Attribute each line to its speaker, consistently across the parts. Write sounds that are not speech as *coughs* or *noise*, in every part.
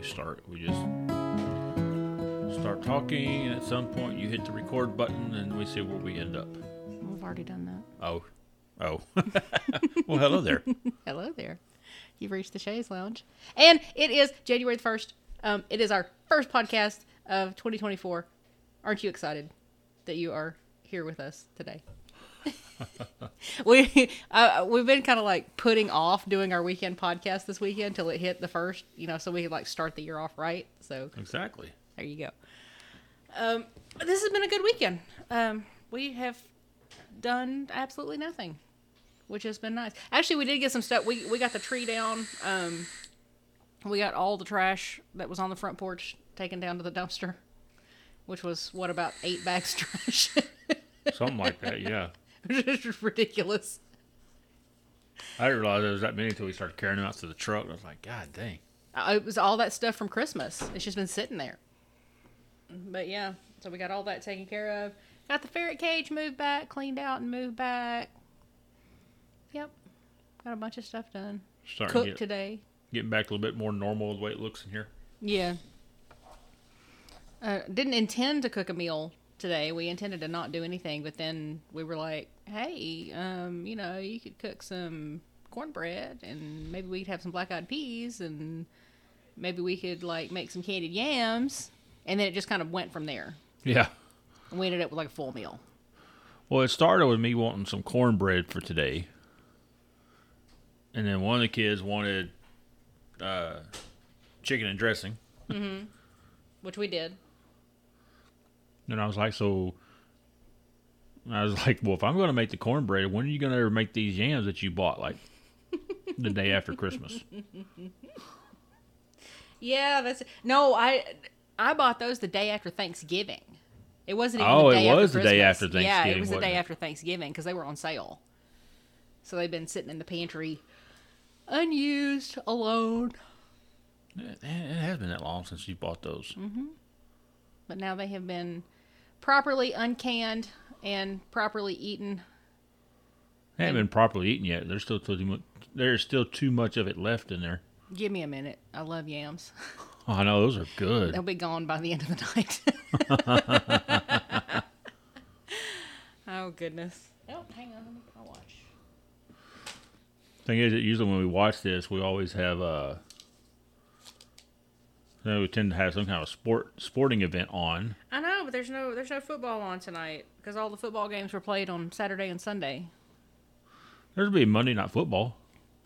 Speaker 1: we start. We just start talking, and at some point you hit the record button, and we see where we end up.
Speaker 2: We've already done that.
Speaker 1: Oh, oh. *laughs* well, hello there. *laughs*
Speaker 2: Hello there. You've reached the Shays Lounge. And it is January the 1st. Um, it is our first podcast of 2024. Aren't you excited that you are here with us today? *laughs* we uh, we've been kind of like putting off doing our weekend podcast this weekend till it hit the first, you know, so we could like start the year off right. So
Speaker 1: Exactly.
Speaker 2: there you go. Um, this has been a good weekend. Um, we have done absolutely nothing, which has been nice. Actually, we did get some stuff. We we got the tree down. Um, we got all the trash that was on the front porch taken down to the dumpster, which was what about eight bags of trash,
Speaker 1: Something like that, yeah. *laughs*
Speaker 2: which is ridiculous.
Speaker 1: I didn't realize there was that many until we started carrying them out to the truck. I was like, God dang.
Speaker 2: Uh, It was all that stuff from Christmas. It's just been sitting there. But yeah, so we got all that taken care of. Got the ferret cage moved back, cleaned out, and moved back. Yep, got a bunch of stuff done.
Speaker 1: Starting
Speaker 2: Cooked
Speaker 1: to get,
Speaker 2: today.
Speaker 1: getting back a little bit more normal the way it looks in here.
Speaker 2: Yeah. Uh, didn't intend to cook a meal today. We intended to not do anything, but then we were like, "Hey, um, you know, you could cook some cornbread, and maybe we'd have some black-eyed peas, and maybe we could like make some candied yams." And then it just kind of went from there.
Speaker 1: Yeah.
Speaker 2: And we ended up with like a full meal.
Speaker 1: Well, it started with me wanting some cornbread for today. And then one of the kids wanted uh, chicken and dressing.
Speaker 2: Which we did.
Speaker 1: And I was like, so. I was *laughs* like, well, if I'm going to make the cornbread, when are you going to ever make these yams that you bought, like the day after Christmas?
Speaker 2: Yeah, that's no. I I bought those the day after Thanksgiving. It wasn't even
Speaker 1: Oh,
Speaker 2: the
Speaker 1: it
Speaker 2: day
Speaker 1: was
Speaker 2: after
Speaker 1: the day after
Speaker 2: Yeah, it was the day
Speaker 1: it?
Speaker 2: after Thanksgiving because they were on sale. So they've been sitting in the pantry, unused, alone.
Speaker 1: It, it has been that long since you bought those. Mm-hmm.
Speaker 2: But now they have been properly uncanned and properly eaten.
Speaker 1: They haven't been properly eaten yet. There's still too much. There's still too much of it left in there.
Speaker 2: Give me a minute. I love yams. *laughs*
Speaker 1: Oh, I know those are good.
Speaker 2: They'll be gone by the end of the night. *laughs* oh goodness. Oh, hang on. I'll watch.
Speaker 1: Thing is, that usually when we watch this, we always have uh, we tend to have some kind of sport sporting event on.
Speaker 2: I but there's no there's no football on tonight because all the football games were played on Saturday and Sunday.
Speaker 1: There'll be Monday night football.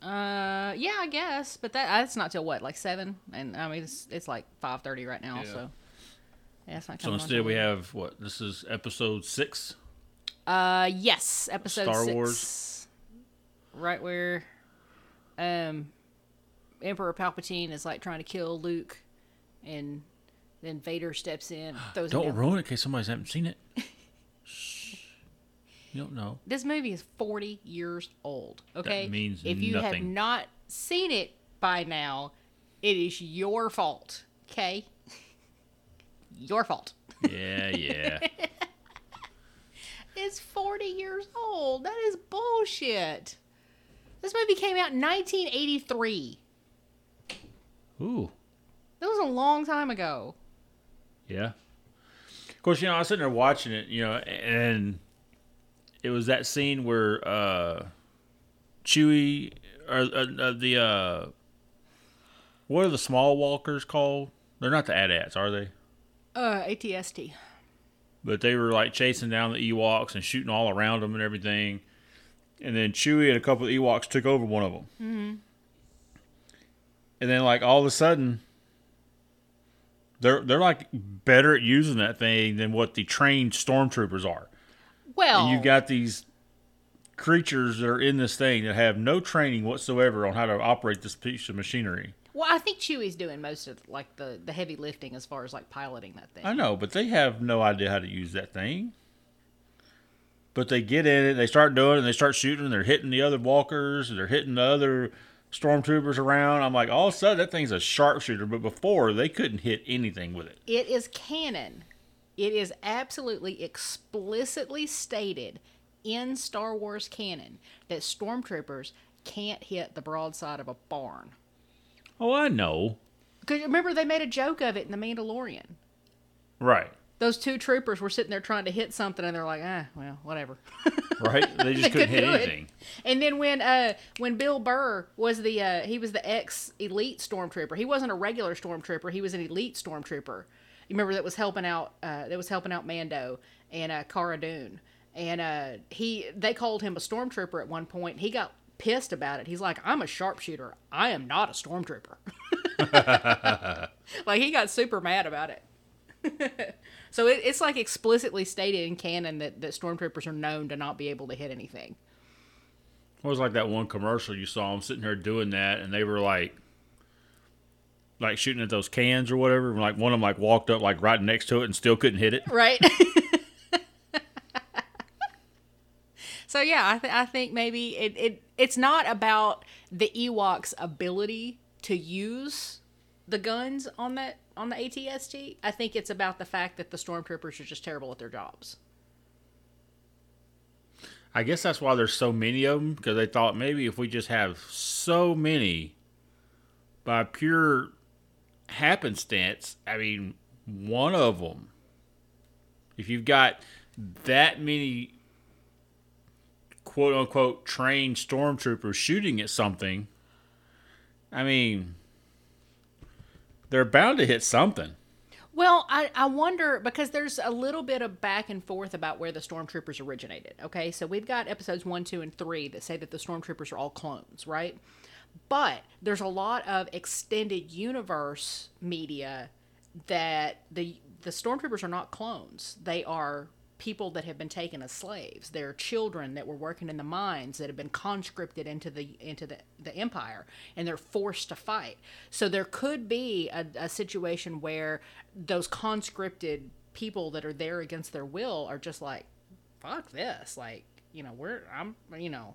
Speaker 2: Uh, yeah, I guess, but that that's not till what, like seven, and I mean it's it's like five thirty right now,
Speaker 1: Yeah.
Speaker 2: so yeah, it's not.
Speaker 1: So
Speaker 2: coming on
Speaker 1: instead, we have what? This is episode six.
Speaker 2: uh yes, episode
Speaker 1: Star
Speaker 2: six,
Speaker 1: Wars.
Speaker 2: right where um Emperor Palpatine is like trying to kill Luke, and then Vader steps in, *gasps* throws
Speaker 1: Don't ruin it in case somebody hasn't seen it. Shh. You don't know.
Speaker 2: This movie is 40 years old. Okay, That
Speaker 1: means
Speaker 2: if you have not seen it by now, it is your fault. Okay, *laughs* your fault.
Speaker 1: Yeah, yeah. *laughs*
Speaker 2: It's 40 years old. That is bullshit. This movie came out in 1983.
Speaker 1: Ooh,
Speaker 2: That was a long time ago.
Speaker 1: Yeah. Of course, you know I was sitting there watching it, you know, and it was that scene where uh, Chewie or uh, uh, the uh, what are the small walkers called? They're not the AT-ATs, are they?
Speaker 2: Uh, ATST.
Speaker 1: but they were like chasing down the Ewoks and shooting all around them and everything. And then Chewie and a couple of Ewoks took over one of them. Mm-hmm. And then, like all of a sudden, they're they're like better at using that thing than what the trained stormtroopers are.
Speaker 2: Well,
Speaker 1: And you've got these creatures that are in this thing that have no training whatsoever on how to operate this piece of machinery.
Speaker 2: well, I think Chewie's doing most of like the the heavy lifting as far as like piloting that thing.
Speaker 1: I know, but they have no idea how to use that thing. But they get in it, they start doing it, and they start shooting, and they're hitting the other walkers, and they're hitting the other stormtroopers around. I'm like, all of a sudden, that thing's a sharpshooter. But before, they couldn't hit anything with it.
Speaker 2: It is canon. It is absolutely explicitly stated in Star Wars canon that stormtroopers can't hit the broadside of a barn.
Speaker 1: Oh, I know.
Speaker 2: Because remember they made a joke of it in the Mandalorian.
Speaker 1: Right.
Speaker 2: Those two troopers were sitting there trying to hit something, and they're like, "Ah, well, whatever." *laughs*
Speaker 1: Right. They just *laughs*
Speaker 2: They
Speaker 1: couldn't hit
Speaker 2: couldn't do it.
Speaker 1: anything.
Speaker 2: And then when uh when Bill Burr was the uh he was the ex elite stormtrooper. He wasn't a regular stormtrooper. He was an elite stormtrooper. You remember that was helping out uh that was helping out Mando and uh Cara Dune. And uh he they called him a stormtrooper at one point. He got pissed about it. He's like, "I'm a sharpshooter. I am not a stormtrooper." *laughs* like he got super mad about it. So it, it's like explicitly stated in canon that, that stormtroopers are known to not be able to hit anything.
Speaker 1: It was like that one commercial you saw them sitting there doing that, and they were like, like shooting at those cans or whatever. And like one of them like walked up like right next to it and still couldn't hit it.
Speaker 2: right? *laughs* so yeah, I, th- I think maybe it, it it's not about the Ewoks' ability to use the guns on that on the ATST. I think it's about the fact that the stormtroopers are just terrible at their jobs.
Speaker 1: I guess that's why there's so many of them because they thought maybe if we just have so many by pure happenstance, I mean, one of them, if you've got that many quote unquote trained stormtroopers shooting at something, I mean, they're bound to hit something.
Speaker 2: Well, I, I wonder because there's a little bit of back and forth about where the stormtroopers originated. Okay, so we've got episodes one, two, and three that say that the stormtroopers are all clones, right? But there's a lot of extended universe media that the the stormtroopers are not clones. They are people that have been taken as slaves. They're children that were working in the mines that have been conscripted into the into the, the empire and they're forced to fight. So there could be a, a situation where those conscripted people that are there against their will are just like, fuck this. Like, you know, we're I'm you know,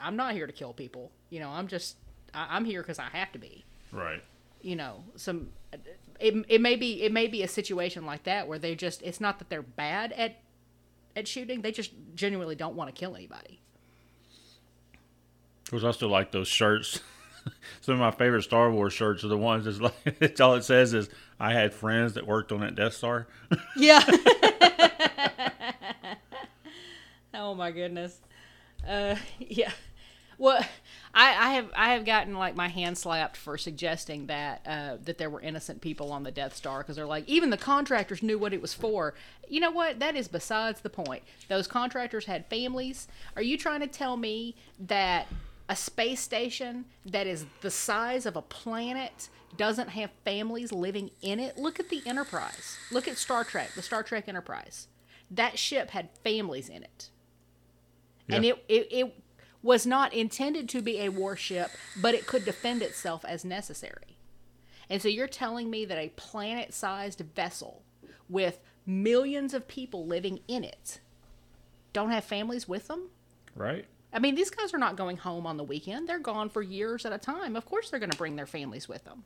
Speaker 2: I'm not here to kill people. You know, I'm just I, I'm here because I have to be
Speaker 1: Right.
Speaker 2: you know some it, it may be it may be a situation like that where they just it's not that they're bad at at shooting they just genuinely don't want to kill anybody
Speaker 1: Of course, I still like those shirts. *laughs* Some of my favorite Star Wars shirts are the ones that's like *laughs* it's all it says is I had friends that worked on that Death Star. *laughs*
Speaker 2: yeah oh my goodness uh yeah well I, I have I have gotten like my hand slapped for suggesting that uh, that there were innocent people on the Death Star because they're like even the contractors knew what it was for. You know what? That is besides the point. Those contractors had families. Are you trying to tell me that a space station that is the size of a planet doesn't have families living in it? Look at the Enterprise. Look at Star Trek, the Star Trek Enterprise. That ship had families in it and it, it it was not intended to be a warship, but it could defend itself as necessary. And so you're telling me that a planet-sized vessel with millions of people living in it don't have families with them?
Speaker 1: Right?
Speaker 2: I mean, these guys are not going home on the weekend. They're gone for years at a time. Of course, they're going to bring their families with them.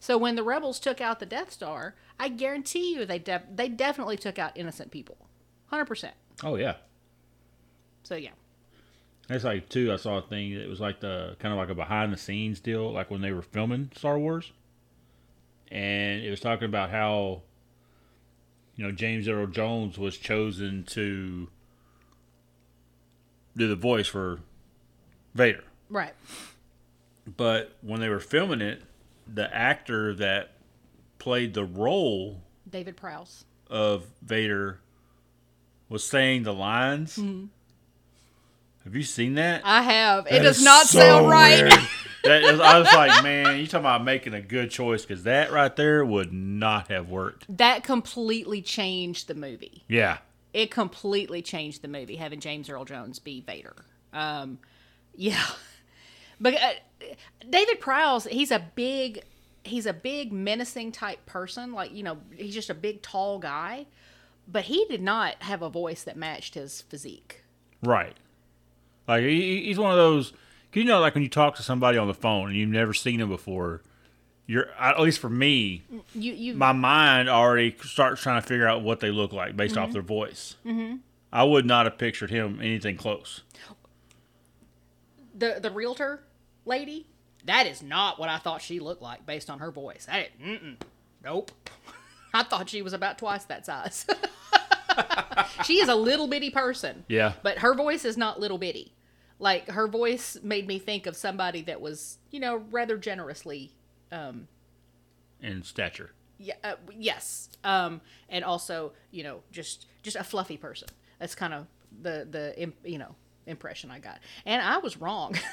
Speaker 2: So when the rebels took out the Death Star, I guarantee you they def- they definitely took out innocent people, hundred percent.
Speaker 1: Oh yeah.
Speaker 2: So yeah,
Speaker 1: That's like too. I saw a thing. It was like the kind of like a behind the scenes deal, like when they were filming Star Wars, and it was talking about how, you know, James Earl Jones was chosen to do the voice for Vader.
Speaker 2: right.
Speaker 1: But when they were filming it, the actor that played the role
Speaker 2: David Prowse.
Speaker 1: of Vader was saying the lines. Mm-hmm. Have you seen that?
Speaker 2: I have. It does not
Speaker 1: so
Speaker 2: sound right. *laughs*
Speaker 1: that is, I was like, man, you talking about making a good choice because that right there would not have worked.
Speaker 2: that completely changed the movie.
Speaker 1: Yeah,
Speaker 2: It completely changed the movie having James Earl Jones be Vader. Um, yeah, *laughs* but uh, David Prowse, he's a big, he's a big menacing type person. Like you know, he's just a big tall guy, but he did not have a voice that matched his physique.
Speaker 1: right. Like he, he's one of those. You know, like when you talk to somebody on the phone and you've never seen them before, you're at least for me,
Speaker 2: You you
Speaker 1: my mind already starts trying to figure out what they look like based off their voice. Mm-hmm. I would not have pictured him anything close.
Speaker 2: the the realtor lady. that is not what I thought she looked like based on her voice. I nope. *laughs* I thought she was about twice that size. *laughs* she is a little bitty person.
Speaker 1: Yeah.
Speaker 2: But her voice is not little bitty. Like her voice made me think of somebody that was, you know, rather generously um
Speaker 1: In stature.
Speaker 2: yeah, uh, yes. Um and also, you know, just just a fluffy person. That's kind of the the you know, impression I got. And I was wrong. *laughs*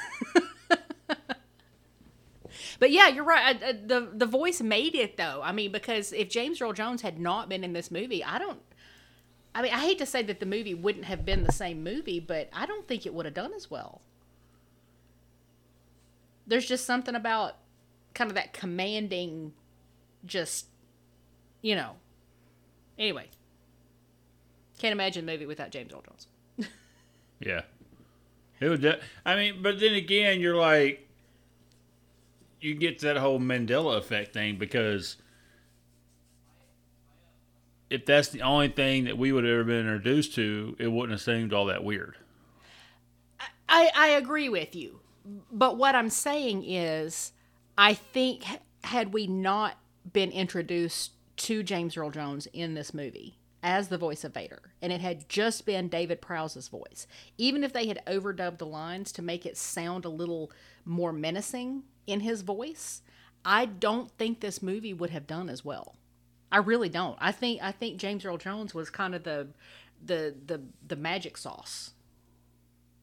Speaker 2: But yeah, you're right. I, I, the the voice made it though. I mean, because if James Earl Jones had not been in this movie, I don't. I mean, I hate to say that the movie wouldn't have been the same movie, but I don't think it would have done as well. There's just something about kind of that commanding, just, you know. Anyway, can't imagine a movie without James Earl Jones. *laughs*
Speaker 1: Yeah. It would. I mean, but then again, you're like, you get that whole Mandela effect thing because if that's the only thing that we would have ever been introduced to, it wouldn't have seemed all that weird.
Speaker 2: I, I agree with you. But what I'm saying is, I think had we not been introduced to James Earl Jones in this movie as the voice of Vader, and it had just been David Prowse's voice, even if they had overdubbed the lines to make it sound a little more menacing in his voice, I don't think this movie would have done as well. I really don't. I think I think James Earl Jones was kind of the the the the magic sauce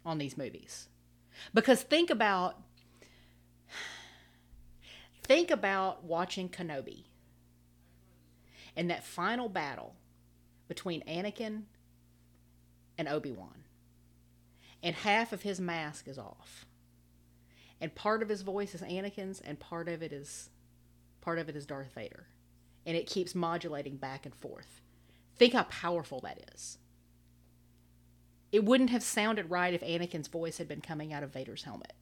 Speaker 2: on these movies. Because think about think about watching Kenobi and that final battle between Anakin and Obi-Wan. And half of his mask is off. And part of his voice is Anakin's and part of it is part of it is Darth Vader. And it keeps modulating back and forth. Think how powerful that is it wouldn't have sounded right if Anakin's voice had been coming out of Vader's helmet.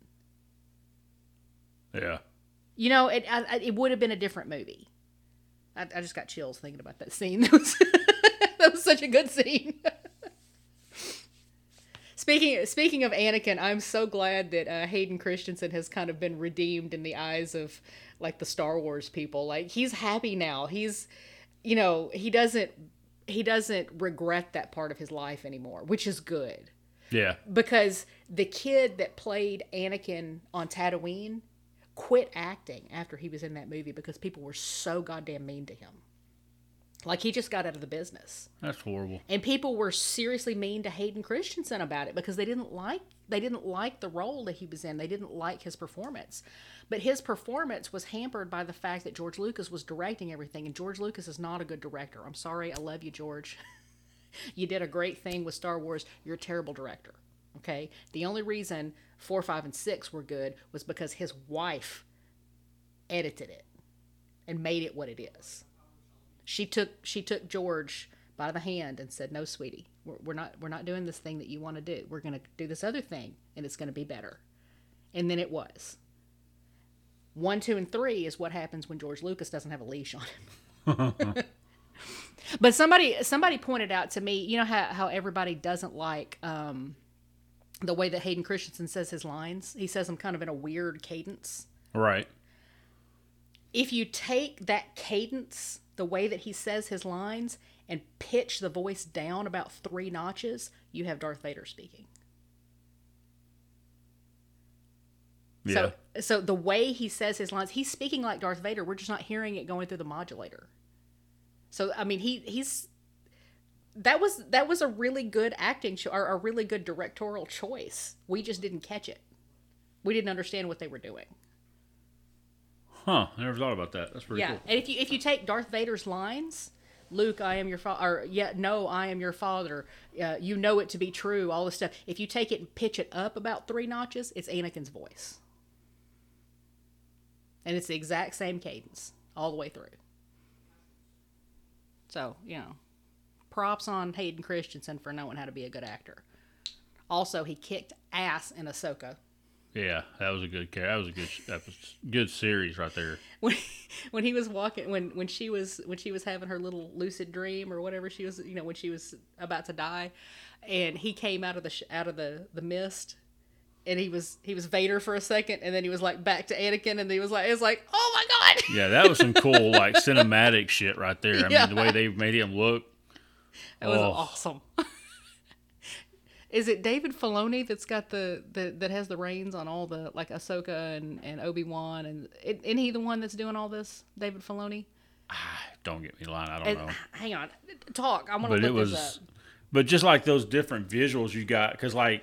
Speaker 1: Yeah.
Speaker 2: You know, it I, it would have been a different movie. I, I just got chills thinking about that scene. *laughs* That was *laughs* that was such a good scene. *laughs* speaking speaking of Anakin, I'm so glad that uh, Hayden Christensen has kind of been redeemed in the eyes of like the Star Wars people. Like he's happy now. He's you know he doesn't he doesn't regret that part of his life anymore, which is good
Speaker 1: Yeah.
Speaker 2: because the kid that played Anakin on Tatooine quit acting after he was in that movie because people were so goddamn mean to him. Like he just got out of the business.
Speaker 1: That's horrible.
Speaker 2: And people were seriously mean to Hayden Christensen about it because they didn't like they didn't like the role that he was in. They didn't like his performance. But his performance was hampered by the fact that George Lucas was directing everything and George Lucas is not a good director. I'm sorry, I love you George. *laughs* you did a great thing with Star Wars. You're a terrible director. Okay? The only reason 4, 5 and 6 were good was because his wife edited it and made it what it is she took she took George by the hand and said, "No, sweetie, we're, we're not we're not doing this thing that you want to do. We're going to do this other thing, and it's going to be better." And then it was. One, two, and three is what happens when George Lucas doesn't have a leash on him. *laughs* but somebody somebody pointed out to me, you know how how everybody doesn't like um, the way that Hayden Christensen says his lines. He says them kind of in a weird cadence
Speaker 1: Right.
Speaker 2: if you take that cadence, the way that he says his lines, and pitch the voice down about three notches, you have Darth Vader speaking.
Speaker 1: Yeah.
Speaker 2: So, so the way he says his lines, he's speaking like Darth Vader. We're just not hearing it going through the modulator. So, I mean, he he's that was that was a really good acting cho- or a really good directorial choice. We just didn't catch it. We didn't understand what they were doing.
Speaker 1: Huh. I never thought about that. That's pretty
Speaker 2: Yeah,
Speaker 1: cool.
Speaker 2: and if you if you take Darth Vader's lines, Luke, I am your father, or yeah, no, I am your father. Uh, you know it to be true. All this stuff. If you take it and pitch it up about three notches, it's Anakin's voice, and it's the exact same cadence all the way through. So you know, props on Hayden Christensen for knowing how to be a good actor. Also, he kicked ass in Ahsoka.
Speaker 1: Yeah, that was a good care. That was a good that was good series right there. *laughs*
Speaker 2: when when he was walking when when she was when she was having her little lucid dream or whatever she was you know when she was about to die and he came out of the out of the the mist and he was he was Vader for a second, and then he was like back to Anakin, and he was like, it was like, oh my god. *laughs*
Speaker 1: Yeah, that was some cool like cinematic shit right there. I
Speaker 2: Yeah.
Speaker 1: mean, the way they made him look.
Speaker 2: That was
Speaker 1: Oh.
Speaker 2: awesome. *laughs* Is it David Filoni that's got the, the that has the reins on all the like Ahsoka and, and Obi Wan and isn't he the one that's doing all this? David Filoni.
Speaker 1: Ah, don't get me lying, I don't
Speaker 2: And,
Speaker 1: know.
Speaker 2: hang on, talk. I want to
Speaker 1: but
Speaker 2: look
Speaker 1: it was
Speaker 2: this up.
Speaker 1: but just like those different visuals you got because like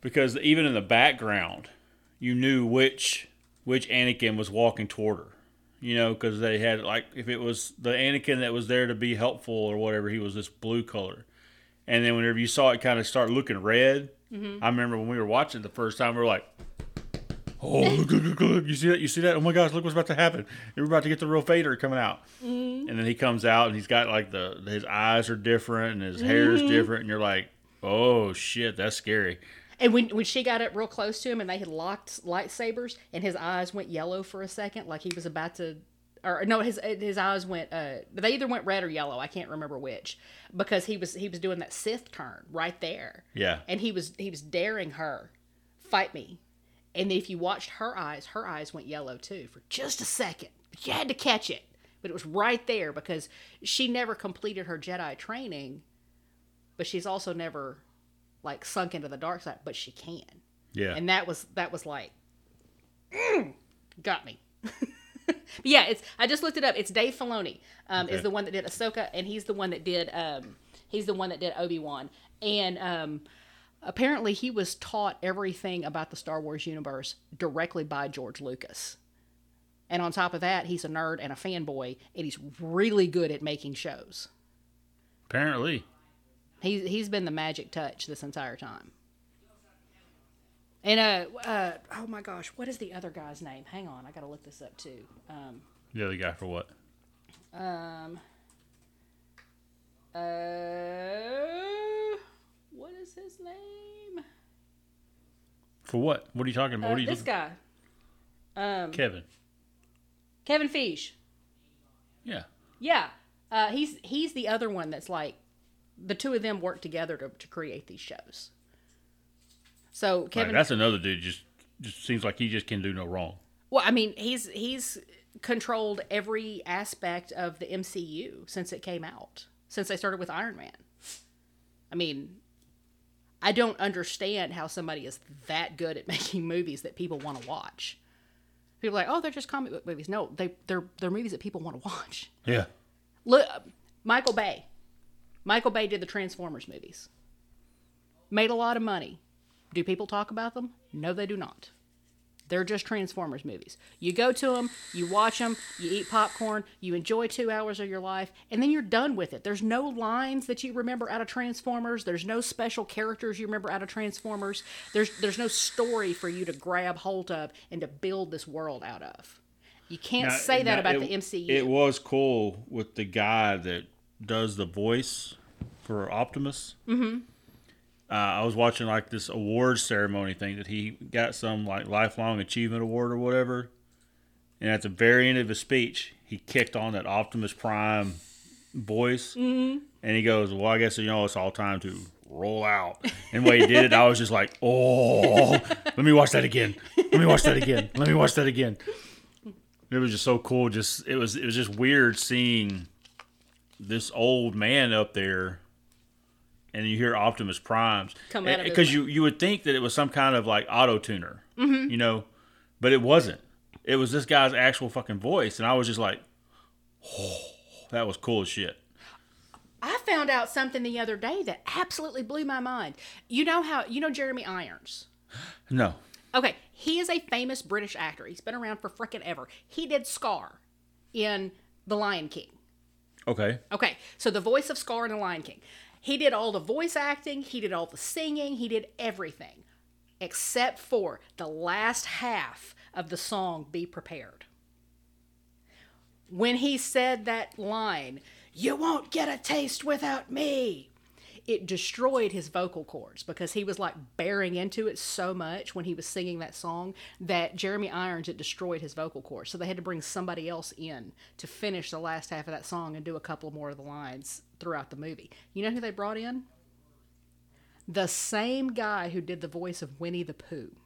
Speaker 1: because even in the background you knew which which anakin was walking toward her you know because they had like if it was the anakin that was there to be helpful or whatever he was this blue color and then whenever you saw it kind of start looking red
Speaker 2: Mm-hmm.
Speaker 1: i remember when we were watching it the first time we were like Oh, look, look, look, look. You see that? You see that? Oh my gosh, look what's about to happen. We're about to get the real Vader coming out.
Speaker 2: Mm-hmm.
Speaker 1: And then he comes out and he's got like the, his eyes are different and his hair is
Speaker 2: Mm-hmm.
Speaker 1: different. And you're like, oh shit, that's scary.
Speaker 2: And when when she got up real close to him and they had locked lightsabers and his eyes went yellow for a second, like he was about to, or no, his his eyes went. Uh, they either went red or yellow. I can't remember which, because he was he was doing that Sith turn right there.
Speaker 1: Yeah.
Speaker 2: and he was he was daring her fight me and if you watched her eyes her eyes went yellow too for just a second but you had to catch it but it was right there because she never completed her jedi training but she's also never like sunk into the dark side but she can
Speaker 1: Yeah.
Speaker 2: and that was that was like mm, got me *laughs* yeah it's i just looked it up. It's dave filoni um, is the one that did ahsoka and he's the one that did um, he's the one that did obi-wan. And um, apparently he was taught everything about the star wars universe directly by george lucas. And on top of that he's a nerd and a fanboy and he's really good at making shows.
Speaker 1: Apparently.
Speaker 2: He's he's been the magic touch this entire time. And uh, uh oh my gosh, what is the other guy's name? Hang on, I gotta look this up too. Um,
Speaker 1: The other guy for what?
Speaker 2: um, uh, what is his name?
Speaker 1: For what? What are you talking about?
Speaker 2: Uh,
Speaker 1: what are you
Speaker 2: this
Speaker 1: looking-
Speaker 2: guy, um,
Speaker 1: Kevin.
Speaker 2: Kevin Feige.
Speaker 1: Yeah.
Speaker 2: Yeah, uh, he's he's the other one that's like the two of them work together to, to create these shows. So Kevin,
Speaker 1: that's another dude. Just just seems like he just can do no wrong.
Speaker 2: Well, I mean, he's he's controlled every aspect of the MCU since it came out, since they started with Iron Man. I mean, I don't understand how somebody is that good at *laughs* making movies that people want to watch. People are like, oh, they're just comic book movies. No, they they're they're movies that people want to watch.
Speaker 1: Yeah.
Speaker 2: Look, Michael Bay. Michael Bay did the Transformers movies. Made a lot of money. Do people talk about them? No, they do not. They're just Transformers movies. You go to them, you watch them, you eat popcorn, you enjoy two hours of your life, and then you're done with it. There's no lines that you remember out of Transformers. There's no special characters you remember out of Transformers. There's there's no story for you to grab hold of and to build this world out of. You can't
Speaker 1: Now-
Speaker 2: say that about
Speaker 1: it-
Speaker 2: the MCU.
Speaker 1: It was cool with the guy that does the voice for Optimus. Mm-hmm. Uh, I was watching like this awards ceremony thing that he got some like lifelong achievement award or whatever, and at the very end of his speech, he kicked on that Optimus Prime voice, mm-hmm. and he goes, "Well, I guess you know it's all time to roll out." And when he did it, I was just like, "Oh, let me watch that again. Let me watch that again. Let me watch that again." It was just so cool. Just it was it was just weird seeing this old man up there, and you hear Optimus Primes
Speaker 2: Come out
Speaker 1: because you you would think that it was some kind of like auto tuner, mm-hmm. you know, but it wasn't. It was this guy's actual fucking voice, and I was just like, oh, that was cool as shit.
Speaker 2: I found out something the other day that absolutely blew my mind. You know how you know Jeremy Irons?
Speaker 1: No,
Speaker 2: Okay, he is a famous British actor. He's been around for frickin' ever. He did Scar in The Lion King.
Speaker 1: okay,
Speaker 2: Okay, so the voice of Scar in The Lion King. He did all the voice acting, he did all the singing, he did everything except for the last half of the song Be Prepared. When he said that line, You won't get a taste without me, it destroyed his vocal cords because he was like bearing into it so much when he was singing that song that Jeremy Irons it destroyed his vocal cords. So they had to bring somebody else in to finish the last half of that song and do a couple more of the lines throughout the movie. You know who they brought in? The same guy who did the voice of Winnie the Pooh.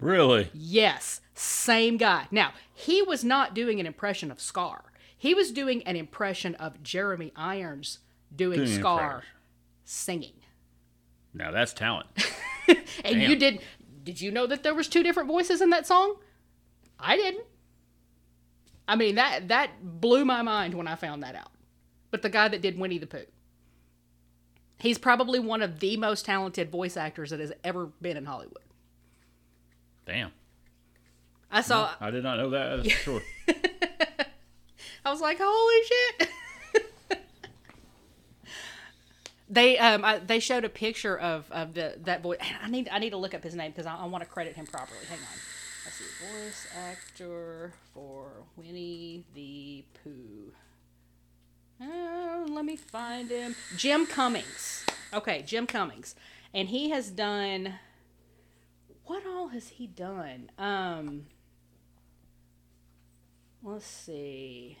Speaker 1: Really?
Speaker 2: Yes, same guy. Now, he was not doing an impression of Scar. He was doing an impression of Jeremy Irons doing,
Speaker 1: Doing
Speaker 2: Scar singing.
Speaker 1: Now that's talent. *laughs*
Speaker 2: And you did did you know that there was two different voices in that song? I didn't. I mean that that blew my mind when I found that out. But the guy that did Winnie the Pooh. He's probably one of the most talented voice actors that has ever been in Hollywood.
Speaker 1: Damn.
Speaker 2: I saw
Speaker 1: I did not know that. That's for sure. *laughs*
Speaker 2: I was like, holy shit. *laughs* they um I, they showed a picture of, of the that boy. I need I need to look up his name because I, I want to credit him properly. Hang on. Let's see, voice actor for Winnie the Pooh. Uh, let me find him. Jim Cummings. Okay, Jim Cummings, and he has done. What all has he done? Um. Let's see.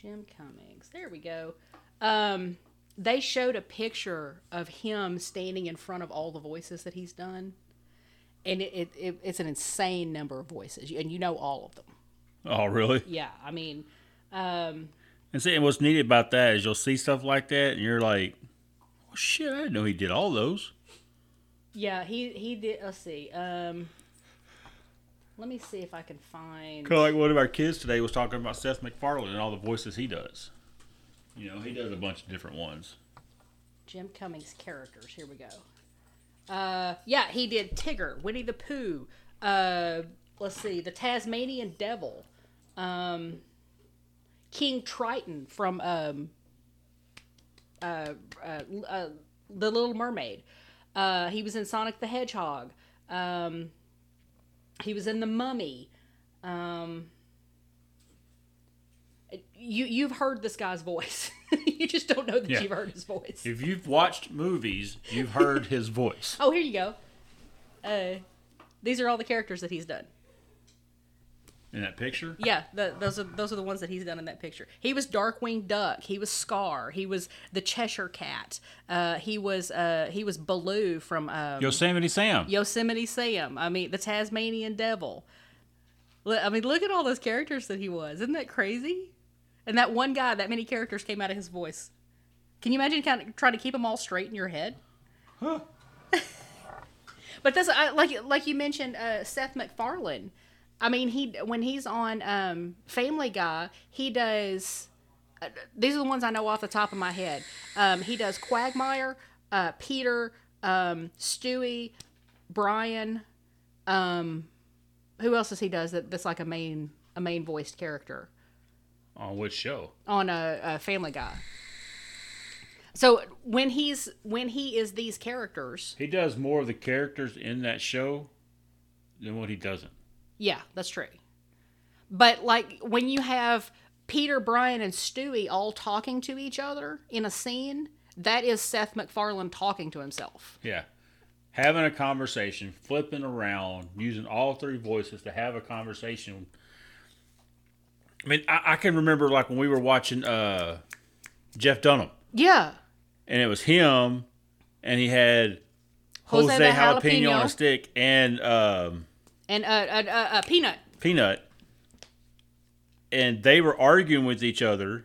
Speaker 2: Jim Cummings. There we go. Um, they showed a picture of him standing in front of all the voices that he's done, and it, it, it it's an insane number of voices, and you know all of them.
Speaker 1: Oh, really?
Speaker 2: Yeah, I mean, um,
Speaker 1: And see, and what's neat about that is you'll see stuff like that, and you're like, "Oh shit! I didn't know he did all those."
Speaker 2: yeah, he he did. Let's see. Um, let me see if I can find.
Speaker 1: Kind of like one of our kids today was talking about Seth MacFarlane and all the voices he does. You know, he does a bunch of different ones.
Speaker 2: Jim Cummings characters. Here we go. Uh, yeah, he did Tigger, Winnie the Pooh. Uh, let's see, the Tasmanian Devil, um, King Triton from um, uh, uh, uh, The Little Mermaid. Uh, he was in Sonic the Hedgehog. Um, he was in The Mummy. Um, you you've heard this guy's voice. *laughs* you just don't know that
Speaker 1: Yeah.
Speaker 2: you've heard his voice.
Speaker 1: If you've watched movies, you've heard his voice. *laughs*
Speaker 2: Oh, here you go. Uh, these are all the characters that he's done.
Speaker 1: In that picture,
Speaker 2: Yeah, the, those are those are the ones that he's done in that picture. He was Darkwing Duck. He was Scar. He was the Cheshire Cat. Uh, he was uh, he was Baloo from um,
Speaker 1: Yosemite Sam.
Speaker 2: Yosemite Sam. I mean, the Tasmanian Devil. I mean, look at all those characters that he was. Isn't that crazy? And that one guy, that many characters came out of his voice. Can you imagine kind of trying to keep them all straight in your head?
Speaker 1: Huh. *laughs*
Speaker 2: But that's I, like like you mentioned, uh, Seth MacFarlane. I mean, he when he's on um, Family Guy, he does. Uh, these are the ones I know off the top of my head. Um, he does Quagmire, uh, Peter, um, Stewie, Brian. Um, who else does he does that? That's like a main a main voiced character
Speaker 1: On which show?
Speaker 2: on a, a Family Guy. So when he's when he is these characters,
Speaker 1: He does more of the characters in that show than what he doesn't.
Speaker 2: Yeah, that's true. But like when you have Peter, Brian, and Stewie all talking to each other in a scene, that is Seth MacFarlane talking to himself.
Speaker 1: Yeah. Having a conversation, flipping around, using all three voices to have a conversation. I mean, I, I can remember like when we were watching uh, Jeff Dunham,
Speaker 2: Yeah.
Speaker 1: and it was him, and he had
Speaker 2: Jose
Speaker 1: Jose,
Speaker 2: the
Speaker 1: jalapeno,
Speaker 2: jalapeno.
Speaker 1: on a stick and um,
Speaker 2: And uh, uh, uh, uh Peanut.
Speaker 1: Peanut, and they were arguing with each other,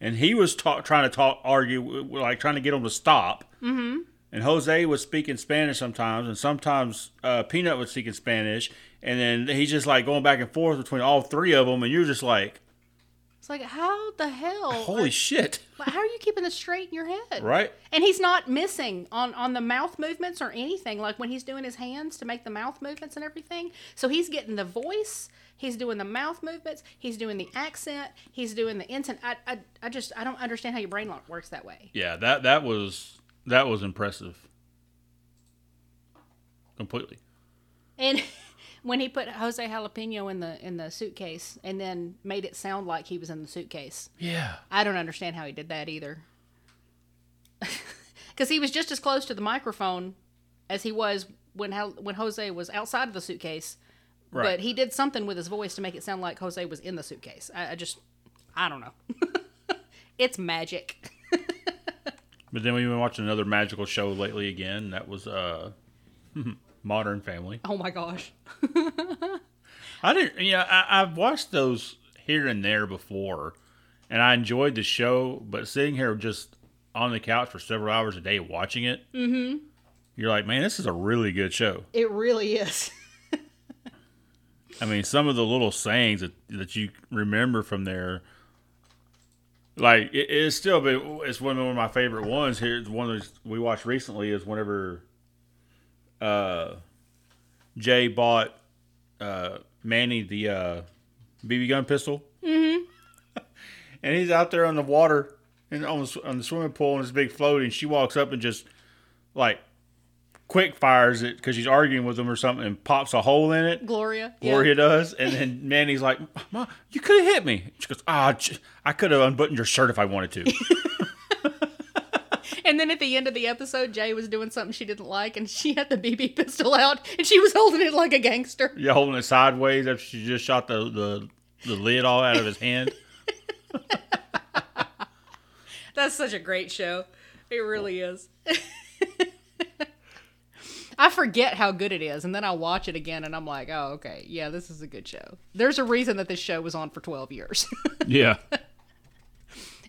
Speaker 1: and he was ta- trying to talk, argue, w- w- like trying to get them to stop. Mm-hmm. And Jose was speaking Spanish sometimes, and sometimes uh, Peanut was speaking Spanish, and then he's just like going back and forth between all three of them, and you're just like,
Speaker 2: It's like how the hell?
Speaker 1: holy shit, *laughs*
Speaker 2: how are you keeping this straight in your head?
Speaker 1: right?
Speaker 2: And he's not missing on on the mouth movements or anything. Like when he's doing his hands to make the mouth movements and everything. So he's getting the voice. He's doing the mouth movements. He's doing the accent. He's doing the intent. I, I, I just I don't understand how your brain works that way.
Speaker 1: Yeah, that that was that was impressive, completely.
Speaker 2: And *laughs* when he put Jose Jalapeno in the in the suitcase and then made it sound like he was in the suitcase,
Speaker 1: Yeah,
Speaker 2: I don't understand how he did that either. *laughs* Because he was just as close to the microphone as he was when when Jose was outside of the suitcase.
Speaker 1: Right.
Speaker 2: But he did something with his voice to make it sound like Jose was in the suitcase. I, I just, I don't know. *laughs* it's magic.
Speaker 1: but *laughs* But then we've been watching another magical show lately again. That was uh, Modern Family.
Speaker 2: Oh my gosh.
Speaker 1: I didn't, you know, I, I've watched those here and there before, and I enjoyed the show. But sitting here just on the couch for several hours a day watching it, mm-hmm. you're like, man, this is a really good show.
Speaker 2: It really is. *laughs*
Speaker 1: I mean, some of the little sayings that, that you remember from there, like it, it's still been it's one of my favorite ones. Here, the one of those we watched recently is whenever uh, Jay bought uh, Manny the uh, BB gun pistol, mm-hmm. and he's out there on the water and on the, on the swimming pool in his big float, and she walks up and just like quick fires it because she's arguing with him or something and pops a hole in it.
Speaker 2: Gloria.
Speaker 1: Gloria
Speaker 2: yeah.
Speaker 1: does, and then *laughs* Manny's like, "Mom, you could have hit me." She goes, "Ah, I could have unbuttoned your shirt if I wanted to." *laughs*
Speaker 2: and then at the end of the episode, Jay was doing something she didn't like, and she had the BB pistol out, and she was holding it like a gangster.
Speaker 1: Yeah, holding it sideways after she just shot the the, the lid all out of his hand. *laughs*
Speaker 2: That's such a great show. It really is. *laughs* I forget how good it is, and then I watch it again, and I'm like, oh, okay, yeah, this is a good show. There's a reason that this show was on for 12 years. *laughs*
Speaker 1: yeah.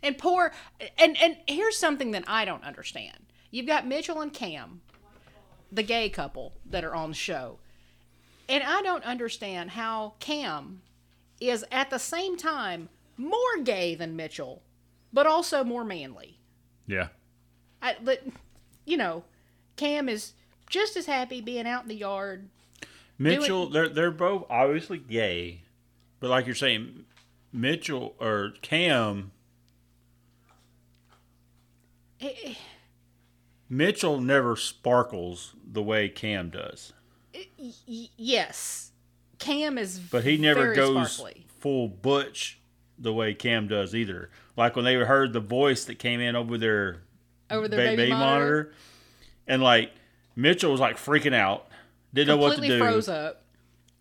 Speaker 2: And poor, and and here's something that I don't understand. You've got Mitchell and Cam, the gay couple that are on the show, and I don't understand how Cam is at the same time more gay than Mitchell, but also more manly.
Speaker 1: Yeah.
Speaker 2: I, but you know, Cam is just as happy being out in the yard.
Speaker 1: Mitchell, doing... they're they're both obviously gay, but like you're saying, Mitchell or Cam.
Speaker 2: Eh.
Speaker 1: Mitchell never sparkles the way Cam does.
Speaker 2: Y- yes, Cam is,
Speaker 1: but he never goes
Speaker 2: sparkly.
Speaker 1: full butch the way Cam does either. Like when they heard the voice that came in over their
Speaker 2: over their ba- baby, baby monitor. monitor,
Speaker 1: and like Mitchell was like freaking out, didn't know what to do.
Speaker 2: Froze up.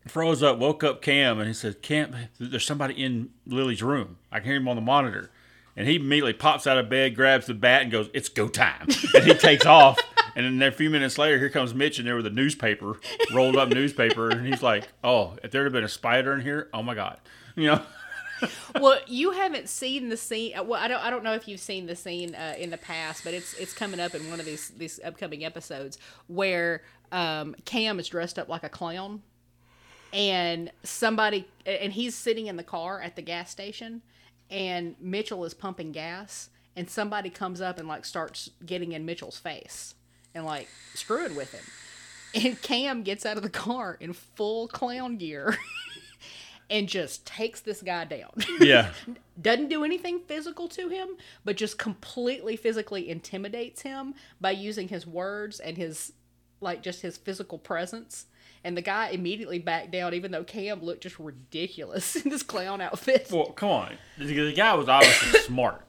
Speaker 1: Froze up. Woke up Cam and he said, "Cam, there's somebody in Lily's room. I can hear him on the monitor." And he immediately pops out of bed, grabs the bat, and goes, "It's go time!" And he takes off. And then a few minutes later, here comes Mitch in there with a newspaper, rolled up newspaper, and he's like, "Oh, if there had been a spider in here, oh my god!" You know
Speaker 2: well, you haven't seen the scene. Uh, well, I don't. I don't know if you've seen the scene uh, in the past, but it's it's coming up in one of these these upcoming episodes where um, Cam is dressed up like a clown, and somebody and he's sitting in the car at the gas station, and Mitchell is pumping gas, and somebody comes up and like starts getting in Mitchell's face and like screwing with him. And Cam gets out of the car in full clown gear *laughs* and just takes this guy down.
Speaker 1: Yeah. *laughs*
Speaker 2: Doesn't do anything physical to him, but just completely physically intimidates him by using his words and his like just his physical presence. And the guy immediately backed down, even though Cam looked just ridiculous *laughs* in this clown outfit.
Speaker 1: Well, come on. The guy was obviously *coughs* smart.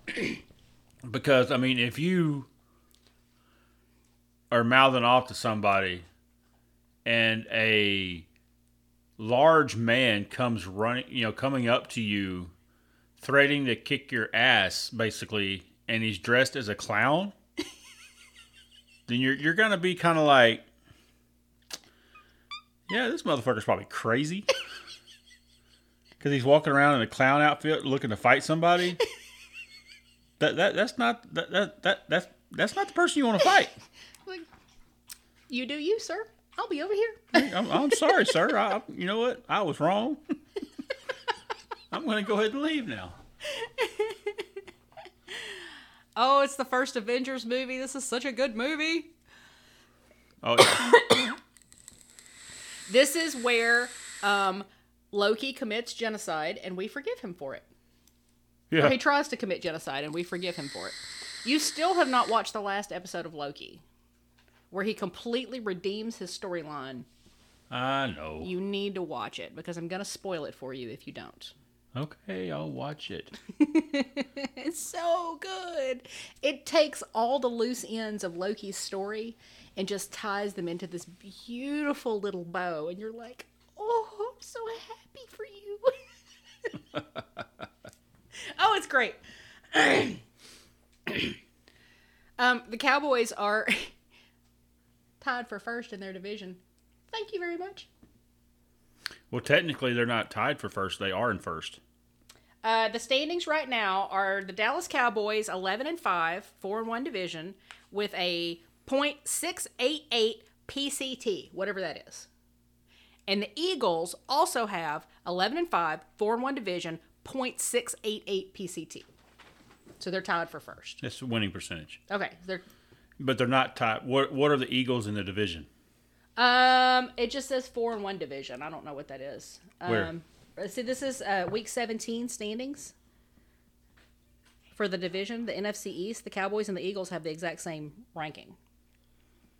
Speaker 1: Because, I mean, if you are mouthing off to somebody and a large man comes running, you know, coming up to you, threatening to kick your ass, basically, and he's dressed as a clown, *laughs* then you're you're gonna be kind of like, yeah, this motherfucker's probably crazy, *laughs* because he's walking around in a clown outfit looking to fight somebody. *laughs* That that that's not that that, that that's that's not the person you want to fight. *laughs*
Speaker 2: Like, you do you, sir. I'll be over here.
Speaker 1: I'm, I'm sorry, sir. I, you know what? I was wrong. I'm going to go ahead and leave now.
Speaker 2: oh, it's the first Avengers movie. This is such a good movie.
Speaker 1: Oh,
Speaker 2: yeah. *coughs* this is where um, Loki commits genocide, and we forgive him for it.
Speaker 1: Yeah.
Speaker 2: Or he tries to commit genocide, and we forgive him for it. You still have not watched the last episode of Loki where he completely redeems his storyline.
Speaker 1: I know.
Speaker 2: You need to watch it because I'm going to spoil it for you if you don't.
Speaker 1: Okay, I'll watch it. *laughs*
Speaker 2: it's so good. It takes all the loose ends of Loki's story and just ties them into this beautiful little bow. And you're like, oh, I'm so happy for you. *laughs* oh, it's great. *clears throat* Um, the Cowboys are *laughs* tied for first in their division. Thank you very much.
Speaker 1: Well, technically, they're not tied for first. They are in first.
Speaker 2: Uh, the standings right now are the Dallas Cowboys 11 and 5, 4 and 1 division with a .688 PCT, whatever that is. And the Eagles also have 11 and 5, 4 and 1 division, .688 PCT. So they're tied for first.
Speaker 1: That's the winning percentage.
Speaker 2: Okay, they're
Speaker 1: But they're not tied. What What are the Eagles in the division?
Speaker 2: um it just says 4 and 1 division. I don't know what that is.
Speaker 1: Where?
Speaker 2: Um see this is uh week 17 standings. For the division, the NFC East, the Cowboys and the Eagles have the exact same ranking.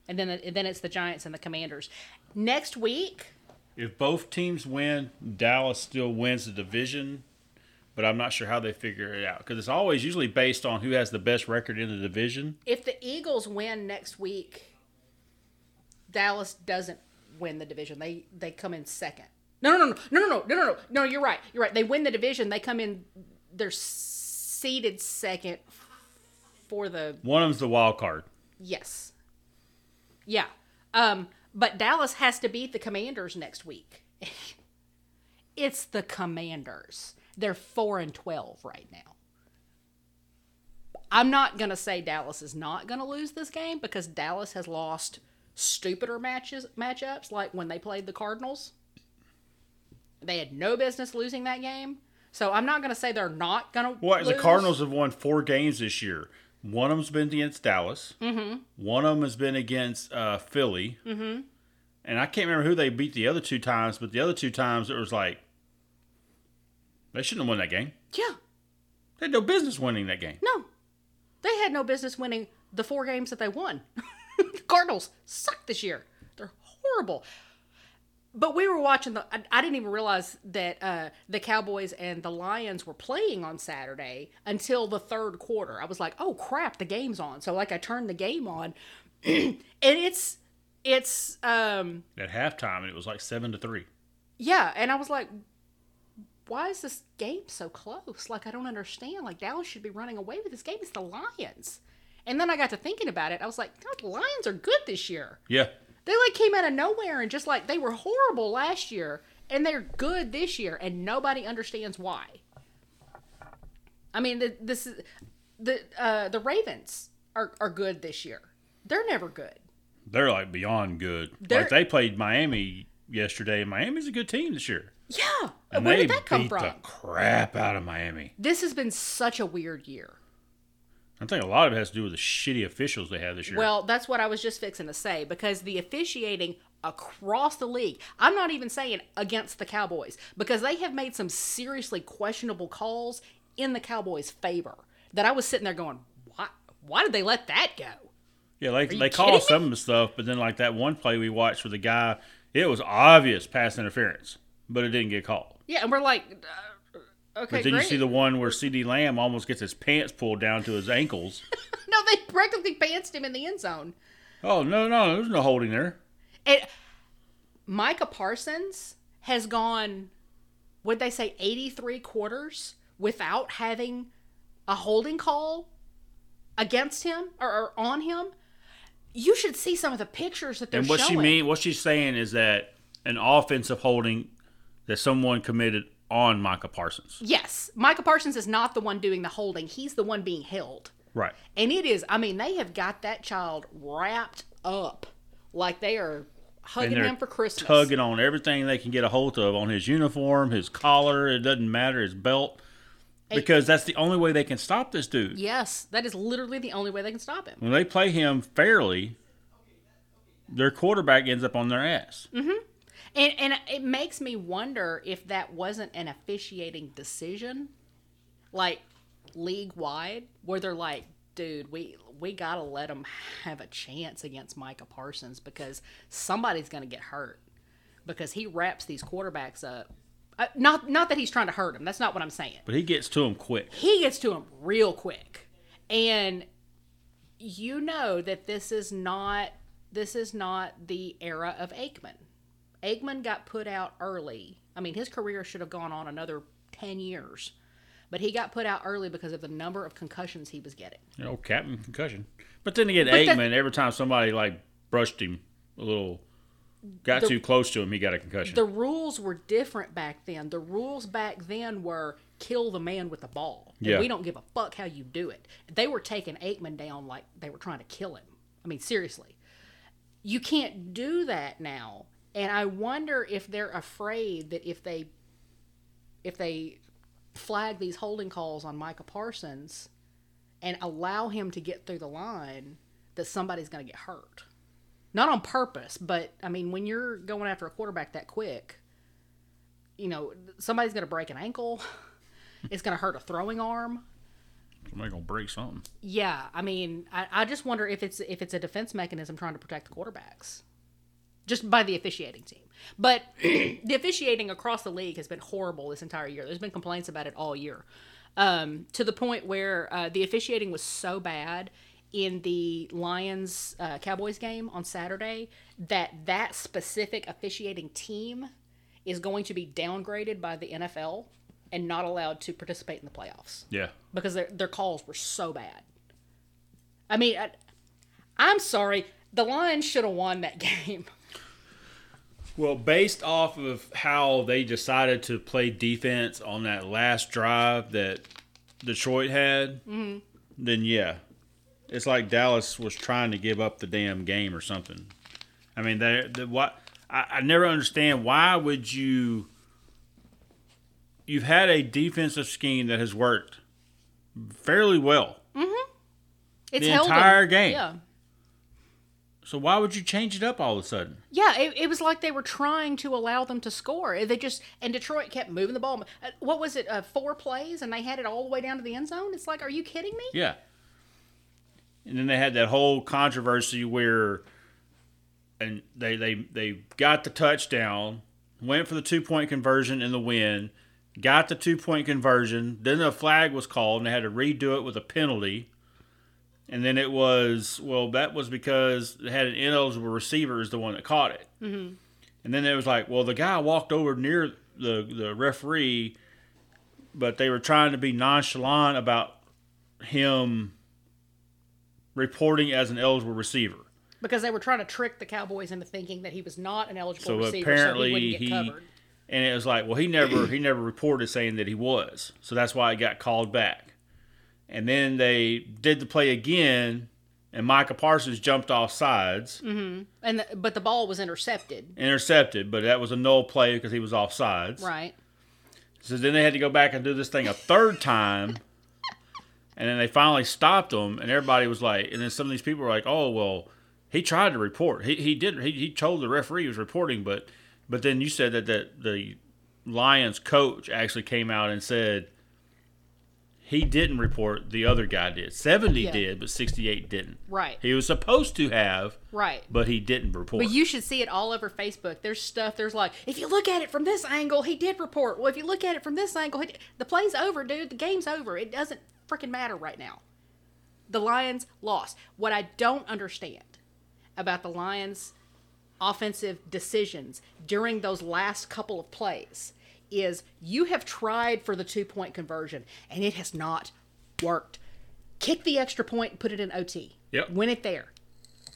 Speaker 2: And then and then it's the Giants and the Commanders. Next week,
Speaker 1: If both teams win, Dallas still wins the division. But I'm not sure how they figure it out because it's always usually based on who has the best record in the division.
Speaker 2: if the Eagles win next week, Dallas doesn't win the division. They they come in second. No, no, no, no, no, no, no, no, no. No, you're right. You're right. They win the division. They come in. They're seeded second for the
Speaker 1: One of them's the wild card.
Speaker 2: yes. Yeah. Um. But Dallas has to beat the Commanders next week. *laughs* it's the Commanders. They're four and twelve right now. I'm not gonna say Dallas is not gonna lose this game because Dallas has lost stupider matches matchups like when they played the Cardinals. They had no business losing that game. So I'm not gonna say they're not gonna
Speaker 1: What the. Cardinals have won four games this year. One of them's been against Dallas. Mm-hmm. One of them has been against uh, Philly. Mm-hmm. And I can't remember who they beat the other two times, but the other two times it was like they shouldn't have won that game.
Speaker 2: Yeah.
Speaker 1: They had no business winning that game.
Speaker 2: No. They had no business winning the four games that they won. *laughs* the Cardinals suck this year. They're horrible. But we were watching the. I, I didn't even realize that uh, the Cowboys and the Lions were playing on Saturday until the third quarter. I was like, "Oh crap, the game's on!" So like, I turned the game on, *clears throat* and it's it's um
Speaker 1: At halftime, it was like seven to three.
Speaker 2: yeah, and I was like, why is this game so close? Like, I don't understand. Like, Dallas should be running away with this game. It's the Lions. And then I got to thinking about it. I was like, God, the Lions are good this year.
Speaker 1: Yeah,
Speaker 2: They like came out of nowhere and just like they were horrible last year, and they're good this year, and nobody understands why. I mean, the, this is the uh, the Ravens are are good this year. They're never good.
Speaker 1: they're like beyond good.
Speaker 2: They're-
Speaker 1: like they played Miami yesterday, and Miami's a good team this year.
Speaker 2: Yeah,
Speaker 1: And
Speaker 2: where
Speaker 1: they
Speaker 2: did that come
Speaker 1: beat
Speaker 2: from?
Speaker 1: the crap out of Miami.
Speaker 2: This has been such a weird year.
Speaker 1: I think a lot of it has to do with the shitty officials they have this year.
Speaker 2: Well, that's what I was just fixing to say because the officiating across the league, I'm not even saying against the Cowboys because they have made some seriously questionable calls in the Cowboys' favor that I was sitting there going, why, why did they let that go?
Speaker 1: Yeah, they
Speaker 2: you
Speaker 1: they call some of the stuff, but then like that one play we watched with the guy, it was obvious pass interference, but it didn't get called.
Speaker 2: Yeah, and we're like, uh, okay,
Speaker 1: But then
Speaker 2: great.
Speaker 1: you see the one where CeeDee Lamb almost gets his pants pulled down to his ankles. *laughs*
Speaker 2: no, they practically pantsed him in the end zone.
Speaker 1: oh no, no, there's no holding there.
Speaker 2: And Micah Parsons has gone, would they say, 83 quarters without having a holding call against him or, or on him. You should see some of the pictures that they're
Speaker 1: And what
Speaker 2: showing.
Speaker 1: she mean, what she's saying is that an offensive holding that someone committed on Micah Parsons.
Speaker 2: Yes, Micah Parsons is not the one doing the holding. He's the one being held.
Speaker 1: Right.
Speaker 2: And it is, I mean, they have got that child wrapped up like they are hugging him for Christmas.
Speaker 1: tugging on everything they can get a hold of on his uniform, his collar, it doesn't matter, his belt. Because that's the only way they can stop this dude.
Speaker 2: Yes, that is literally the only way they can stop him.
Speaker 1: When they play him fairly, their quarterback ends up on their ass. Mm-hmm.
Speaker 2: And and it makes me wonder if that wasn't an officiating decision, like league wide, where they're like, dude, we we gotta let them have a chance against Micah Parsons because somebody's gonna get hurt because he wraps these quarterbacks up. Uh, not not that he's trying to hurt him. That's not what I'm saying.
Speaker 1: But he gets to him quick.
Speaker 2: He gets to him real quick, and you know that this is not this is not the era of Aikman. Aikman got put out early. I mean, his career should have gone on another 10 years. but he got put out early because of the number of concussions he was getting.
Speaker 1: You know, captain concussion. But then again,
Speaker 2: But that-
Speaker 1: Aikman, every time somebody like brushed him a little, got
Speaker 2: The-
Speaker 1: too close to him, he got a concussion.
Speaker 2: The rules were different back then. The rules back then were kill the man with the ball. And
Speaker 1: Yeah.
Speaker 2: We don't give a fuck how you do it. They were taking Aikman down like they were trying to kill him. I mean, seriously. You can't do that now. And I wonder if they're afraid that if they if they flag these holding calls on Micah Parsons and allow him to get through the line, that somebody's going to get hurt. Not on purpose, but I mean, when you're going after a quarterback that quick, you know, somebody's going to break an ankle. *laughs* It's going to hurt a throwing arm.
Speaker 1: Somebody's gonna break something.
Speaker 2: Yeah, I mean, I, I just wonder if it's if it's a defense mechanism trying to protect the quarterbacks, just by the officiating team. But *clears throat* the officiating across the league has been horrible this entire year. There's been complaints about it all year, um, to the point where uh, the officiating was so bad in the Lions uh, Cowboys game on Saturday that that specific officiating team is going to be downgraded by the NFL and not allowed to participate in the playoffs
Speaker 1: Yeah.
Speaker 2: because their their calls were so bad. I mean, I, I'm sorry, the Lions should have won that *laughs* game.
Speaker 1: Well, based off of how they decided to play defense on that last drive that Detroit had,
Speaker 2: Mm-hmm.
Speaker 1: then yeah, it's like Dallas was trying to give up the damn game or something. I mean, they the what I, I never understand why would you. You've had a defensive scheme that has worked fairly well,
Speaker 2: It's
Speaker 1: The entire game.
Speaker 2: Yeah,
Speaker 1: so why would you change it up all of a sudden?
Speaker 2: yeah. It, it was like they were trying to allow them to score. They just and Detroit kept moving the ball. Uh, What was it? Uh, four plays, and they had it all the way down to the end zone. It's like, are you kidding me?
Speaker 1: Yeah. And then they had that whole controversy where and they they they got the touchdown, went for the two point conversion in the win, got the two point conversion, then a flag was called and they had to redo it with a penalty. And then it was well, that was because it had an ineligible receiver is the one that caught it. Mm-hmm. And then it was like, well, the guy walked over near the the referee, but they were trying to be nonchalant about him reporting as an eligible receiver.
Speaker 2: Because they were trying to trick the Cowboys into thinking that he was not an eligible
Speaker 1: So
Speaker 2: receiver,
Speaker 1: apparently
Speaker 2: so he wouldn't get
Speaker 1: he,
Speaker 2: covered.
Speaker 1: and it was like, well, he never he never reported saying that he was, so that's why it got called back. And then they did the play again, and Micah Parsons jumped off sides, mm-hmm.
Speaker 2: And the, but the ball was intercepted,
Speaker 1: intercepted, but that was a null play because he was off sides.
Speaker 2: right?
Speaker 1: So then they had to go back and do this thing a third time. *laughs* And then they finally stopped him, and everybody was like, and then some of these people were like, "Oh well, he tried to report. He he did. He, he told the referee he was reporting, but but then you said that that the Lions coach actually came out and said he didn't report. The other guy did. Seventy
Speaker 2: Yeah.
Speaker 1: did, but sixty-eight didn't.
Speaker 2: Right.
Speaker 1: He was supposed to have,
Speaker 2: Right.
Speaker 1: but he didn't report.
Speaker 2: But you should see it all over Facebook. There's stuff. There's like, if you look at it from this angle, he did report. Well, if you look at it from this angle, he, the play's over, dude. The game's over. It doesn't freaking matter right now. The Lions lost. What I don't understand about the Lions' offensive decisions during those last couple of plays is you have tried for the two point conversion and it has not worked. Kick the extra point and put it in OT.
Speaker 1: Yep.
Speaker 2: Win it there.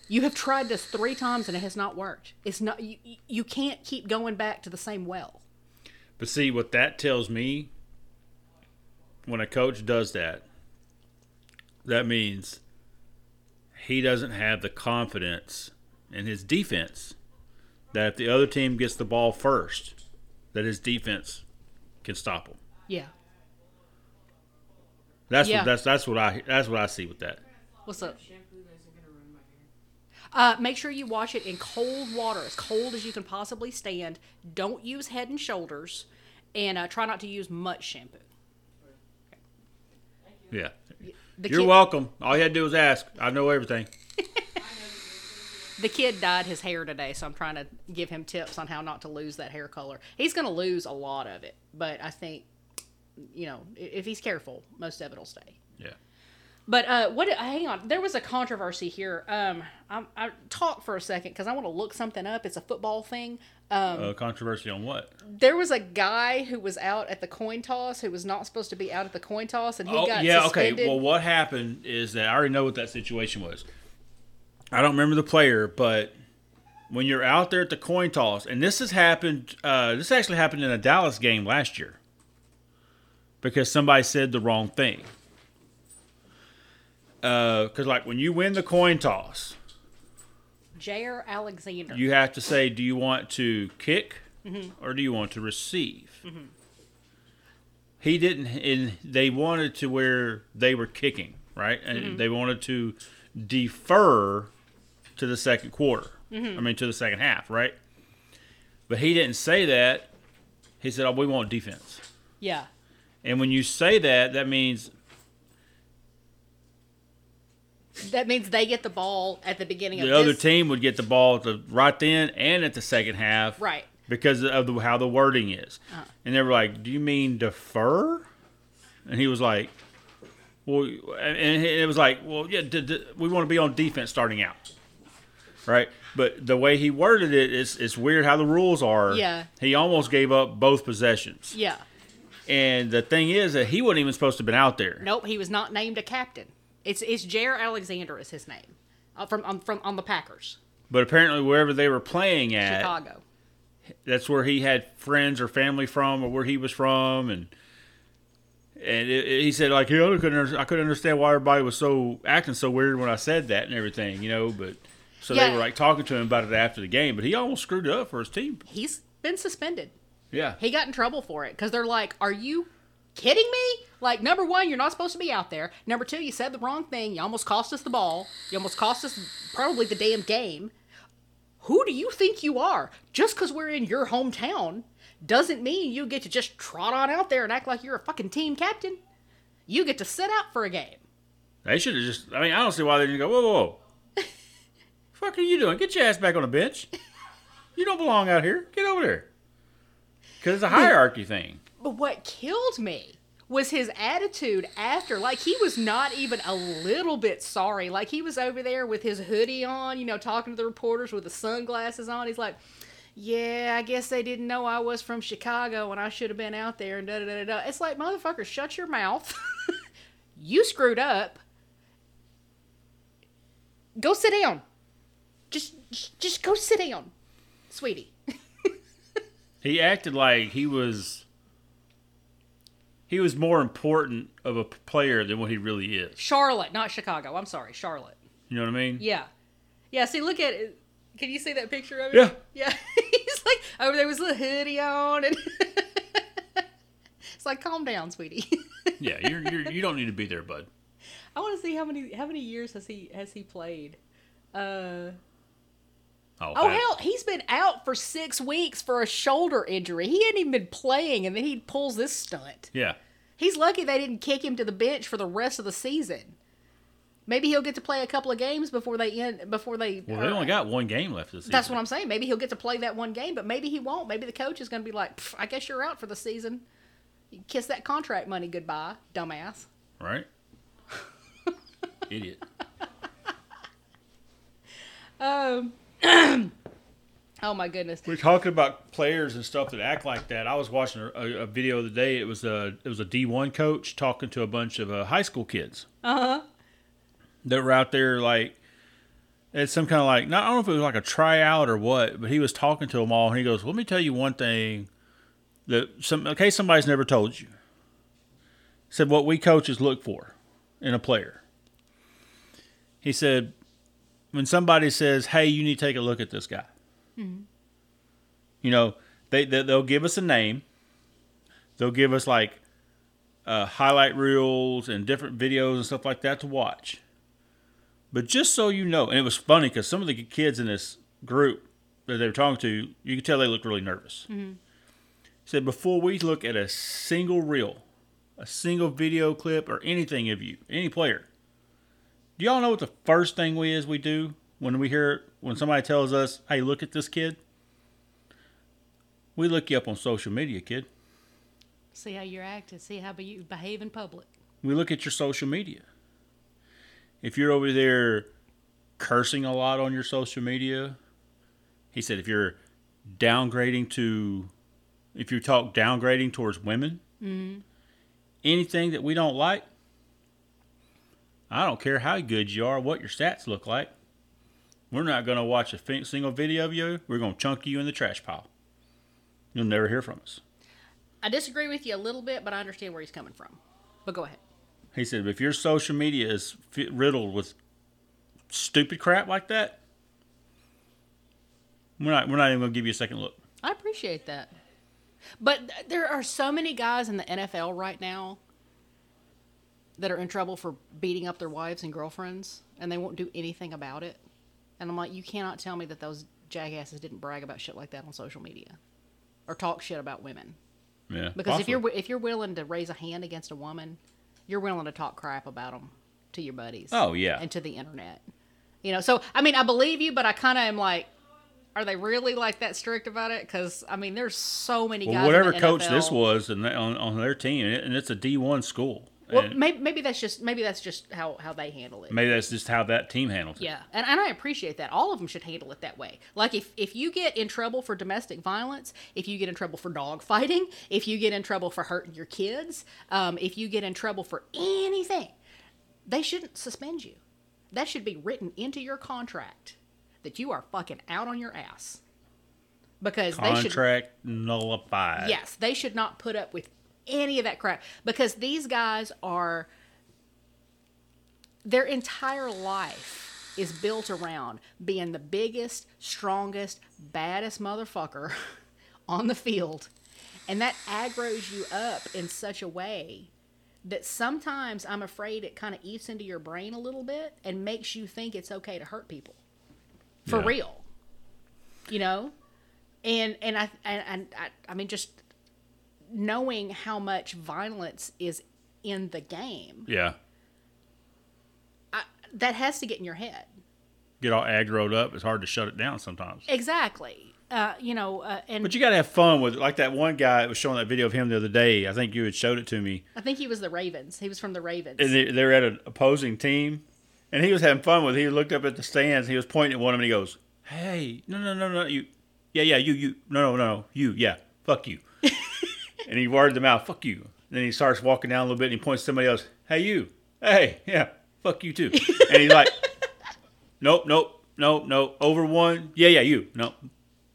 Speaker 2: You have tried this three times and it has not worked. It's not you, you- you can't keep going back to the same well.
Speaker 1: But see, what that tells me when a coach does that, that means he doesn't have the confidence in his defense that if the other team gets the ball first, that his defense can stop him.
Speaker 2: Yeah.
Speaker 1: That's
Speaker 2: Yeah.
Speaker 1: what that's that's what I that's what I see with that.
Speaker 2: What's up?
Speaker 3: Shampoo that isn't gonna ruin my hair.
Speaker 2: Uh, make sure you wash it in cold water, as cold as you can possibly stand. Don't use Head and Shoulders, and uh, try not to use much shampoo.
Speaker 1: Yeah.
Speaker 2: The
Speaker 1: You're
Speaker 2: kid,
Speaker 1: welcome. All you had to do was ask. I know everything.
Speaker 2: The kid dyed his hair today, so I'm trying to give him tips on how not to lose that hair color. He's going to lose a lot of it, but I think, you know, if he's careful, most of it will stay.
Speaker 1: Yeah.
Speaker 2: But uh, what? Hang on. There was a controversy here. Um, I, I talk for a second because I want to look something up. It's a football thing. Um,
Speaker 1: Uh, controversy on what?
Speaker 2: there was a guy who was out at the coin toss who was not supposed to be out at the coin toss, and he
Speaker 1: oh,
Speaker 2: got
Speaker 1: yeah,
Speaker 2: suspended.
Speaker 1: okay. Well, what happened is that I already know what that situation was. I don't remember the player, but when you're out there at the coin toss, and this has happened, uh, this actually happened in a Dallas game last year because somebody said the wrong thing. Because, like, when you win the coin toss,
Speaker 2: Jaire Alexander.
Speaker 1: you have to say, do you want to kick
Speaker 2: Mm-hmm.
Speaker 1: or do you want to receive? He didn't, and they wanted to where they were kicking, right? And
Speaker 2: Mm-hmm.
Speaker 1: they wanted to defer to the second quarter.
Speaker 2: Mm-hmm.
Speaker 1: I mean, to the second half, right? But he didn't say that. He said, "Oh, we want defense."
Speaker 2: yeah.
Speaker 1: And when you say that, that means
Speaker 2: That means they get the ball at the beginning of
Speaker 1: the other
Speaker 2: this.
Speaker 1: team would get the ball at the, right then and at the second half,
Speaker 2: Right.
Speaker 1: because of the, how the wording is.
Speaker 2: Uh-huh.
Speaker 1: And they were like, "Do you mean defer?" And he was like, "Well," and it was like, "Well, yeah, d- d- we want to be on defense starting out, right?" But the way he worded it is it's weird how the rules are.
Speaker 2: Yeah.
Speaker 1: He almost gave up both possessions.
Speaker 2: Yeah.
Speaker 1: And the thing is that he wasn't even supposed to have been out there.
Speaker 2: Nope. He was not named a captain. It's it's Jaire Alexander is his name, uh, from um, from on the Packers,
Speaker 1: But apparently, wherever they were playing at,
Speaker 2: Chicago.
Speaker 1: that's where he had friends or family from, or where he was from, and and it, it- he said like, yeah, I couldn't, I couldn't understand why everybody was so acting so weird when I said that and everything, you know. But so
Speaker 2: Yeah.
Speaker 1: they were like talking to him about it after the game, but he almost screwed it up for his team.
Speaker 2: He's been suspended.
Speaker 1: Yeah,
Speaker 2: He got in trouble for it because they're like, "Are you kidding me? Like, number one, you're not supposed to be out there. Number two, you said the wrong thing. You almost cost us the ball. You almost cost us probably the damn game. Who do you think you are? Just because we're in your hometown doesn't mean you get to just trot on out there and act like you're a fucking team captain. You get to sit out for a game.
Speaker 1: they should have just. I mean, I don't see why they didn't go. Whoa, whoa, whoa! Fuck are you doing? Get your ass back on the bench. You don't belong out here. Get over there. Because it's a hierarchy thing.
Speaker 2: But what killed me was his attitude after. Like, he was not even a little bit sorry. Like, he was over there with his hoodie on, you know, talking to the reporters with the sunglasses on. He's like, yeah, I guess they didn't know I was from Chicago and I should have been out there and da da da da. da. It's like, motherfucker, shut your mouth. *laughs* you screwed up. Go sit down. Just, just, go sit down, sweetie. *laughs*
Speaker 1: He acted like he was he was more important of a player than what he really is.
Speaker 2: Charlotte, not Chicago. I'm sorry, Charlotte.
Speaker 1: You know what I mean?
Speaker 2: Yeah. Yeah, see, look at it. Can you see that picture of it?
Speaker 1: Yeah.
Speaker 2: Yeah. *laughs* He's like over there with little hoodie on and *laughs* it's like calm down, sweetie.
Speaker 1: Yeah, you're, you're you don't need to be there, bud.
Speaker 2: I want to see how many how many years has he has he played? Uh
Speaker 1: Oh,
Speaker 2: Oh hell, he's been out for 6 weeks for a shoulder injury. He hadn't even been playing and then he pulls this stunt.
Speaker 1: Yeah.
Speaker 2: He's lucky they didn't kick him to the bench for the rest of the season. Maybe he'll get to play a couple of games before they end before they
Speaker 1: Well, they only got one game left this season.
Speaker 2: That's what I'm saying. Maybe he'll get to play that one game, but maybe he won't. Maybe the coach is going to be like, I guess you're out for the season. You kiss that contract money goodbye, dumbass.
Speaker 1: right. *laughs* Idiot.
Speaker 2: Um, *clears throat* oh my goodness.
Speaker 1: We're talking about players and stuff that act like that. I was watching a, a video the other day. It was a it was a D one coach talking to a bunch of uh, high school kids
Speaker 2: Uh huh.
Speaker 1: that were out there like it's some kind of like not I don't know if it was like a tryout or what, but he was talking to them all and he goes, "Let me tell you one thing that some in case somebody's never told you." He said what we coaches look for in a player. He said when somebody says, "Hey, you need to take a look at this guy," you know, they, they they'll give us a name. They'll give us like uh, highlight reels and different videos and stuff like that to watch. But just so you know, and it was funny because some of the kids in this group that they were talking to, you could tell they looked really nervous. Said before we look at a single reel, a single video clip, or anything of you, any player, do y'all know what the first thing we is we do when we hear when somebody tells us, "Hey, look at this kid"? We look you up on social media, kid.
Speaker 2: See how you're acting. See how you behave in public.
Speaker 1: We look at your social media. if you're over there cursing a lot on your social media, he said if you're downgrading to, if you talk downgrading towards women, mm-hmm. anything that we don't like, I don't care how good you are, what your stats look like. We're not going to watch a single video of you. We're going to chunk you in the trash pile. You'll never hear from us.
Speaker 2: I disagree with you a little bit, but I understand where he's coming from. But go ahead.
Speaker 1: He said, if your social media is riddled with stupid crap like that, we're not, we're not even going to give you a second look.
Speaker 2: I appreciate that. But th- there are so many guys in the NFL right now that are in trouble for beating up their wives and girlfriends, and they won't do anything about it. And I'm like, you cannot tell me that those jackasses didn't brag about shit like that on social media or talk shit about women.
Speaker 1: Yeah.
Speaker 2: Because if you're if you're willing to raise a hand against a woman, you're willing to talk crap about them to your buddies.
Speaker 1: Oh, yeah.
Speaker 2: and to the internet. You know, so I mean, I believe you, but I kind of am like, are they really like that strict about it? Because I mean, there's so many guys.
Speaker 1: Well, whatever coach this was and on, on their team, and, it, and it's a D one school.
Speaker 2: Well,
Speaker 1: And
Speaker 2: maybe, maybe that's just maybe that's just how how they handle it.
Speaker 1: maybe that's just how that team handles it.
Speaker 2: Yeah, and, and I appreciate that. All of them should handle it that way. Like if if you get in trouble for domestic violence, if you get in trouble for dog fighting, if you get in trouble for hurting your kids, um, if you get in trouble for anything, they shouldn't suspend you. That should be written into your contract that you are fucking out on your ass. Because they should
Speaker 1: Contract nullified.
Speaker 2: Yes, they should not put up with any of that crap because these guys are their entire life is built around being the biggest, strongest, baddest motherfucker *laughs* on the field. And that aggroes you up in such a way that sometimes I'm afraid it kind of eats into your brain a little bit and makes you think it's okay to hurt people. For
Speaker 1: Yeah.
Speaker 2: real. You know? And and I and, and I, I mean just knowing how much violence is in the game,
Speaker 1: Yeah.
Speaker 2: I, that has to get in your head.
Speaker 1: Get all aggroed up. It's hard to shut it down sometimes.
Speaker 2: Exactly. Uh, you know, uh, and
Speaker 1: But you got to have fun with it. Like that one guy that was showing that video of him the other day. I think you had showed it to me.
Speaker 2: I think he was the Ravens. He was from the Ravens.
Speaker 1: And they, they're at an opposing team. And he was having fun with it. He looked up at the stands. He was pointing at one of them and he goes, Hey, no, no, no, no, you. Yeah, yeah, you, you. No, no, no, you. Yeah, fuck you. *laughs* and he worded them out, fuck you. And then he starts walking down a little bit and he points to somebody else, Hey, you. Hey, yeah, fuck you too. and he's like, *laughs* Nope, nope, nope, nope. Over one. Yeah, yeah, you. Nope.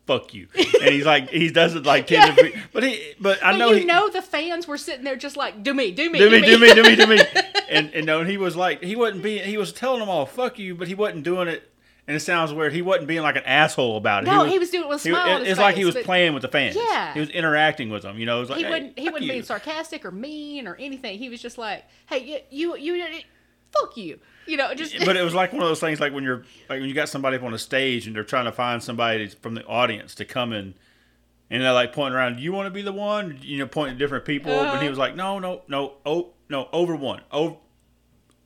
Speaker 1: Fuck you. And he's like, he doesn't like *laughs* to be, but he, but I
Speaker 2: but
Speaker 1: know
Speaker 2: you
Speaker 1: he,
Speaker 2: know the fans were sitting there just like, do me, do me,
Speaker 1: do me, do me, do me, do me. *laughs* And and no, and he was like, he wasn't being, he was telling them all, fuck you, but he wasn't doing it. And it sounds weird. He wasn't being like an asshole about it.
Speaker 2: No, he was doing it with a
Speaker 1: he-
Speaker 2: smile on his
Speaker 1: It's like he was
Speaker 2: but-
Speaker 1: playing with the fans.
Speaker 2: Yeah.
Speaker 1: he was interacting with them. You know, it was like
Speaker 2: he
Speaker 1: hey,
Speaker 2: wouldn't he wouldn't
Speaker 1: you.
Speaker 2: be sarcastic or mean or anything. He was just like, hey, you you, you fuck you. You know, just
Speaker 1: but it *laughs* was like one of those things, like when you're like when you got somebody up on a stage and they're trying to find somebody from the audience to come in, and they're like pointing around. Do you want to be the one? You know, pointing at different people. But he
Speaker 2: Uh-huh.
Speaker 1: was like, no, no, no, oh, no, over one, over.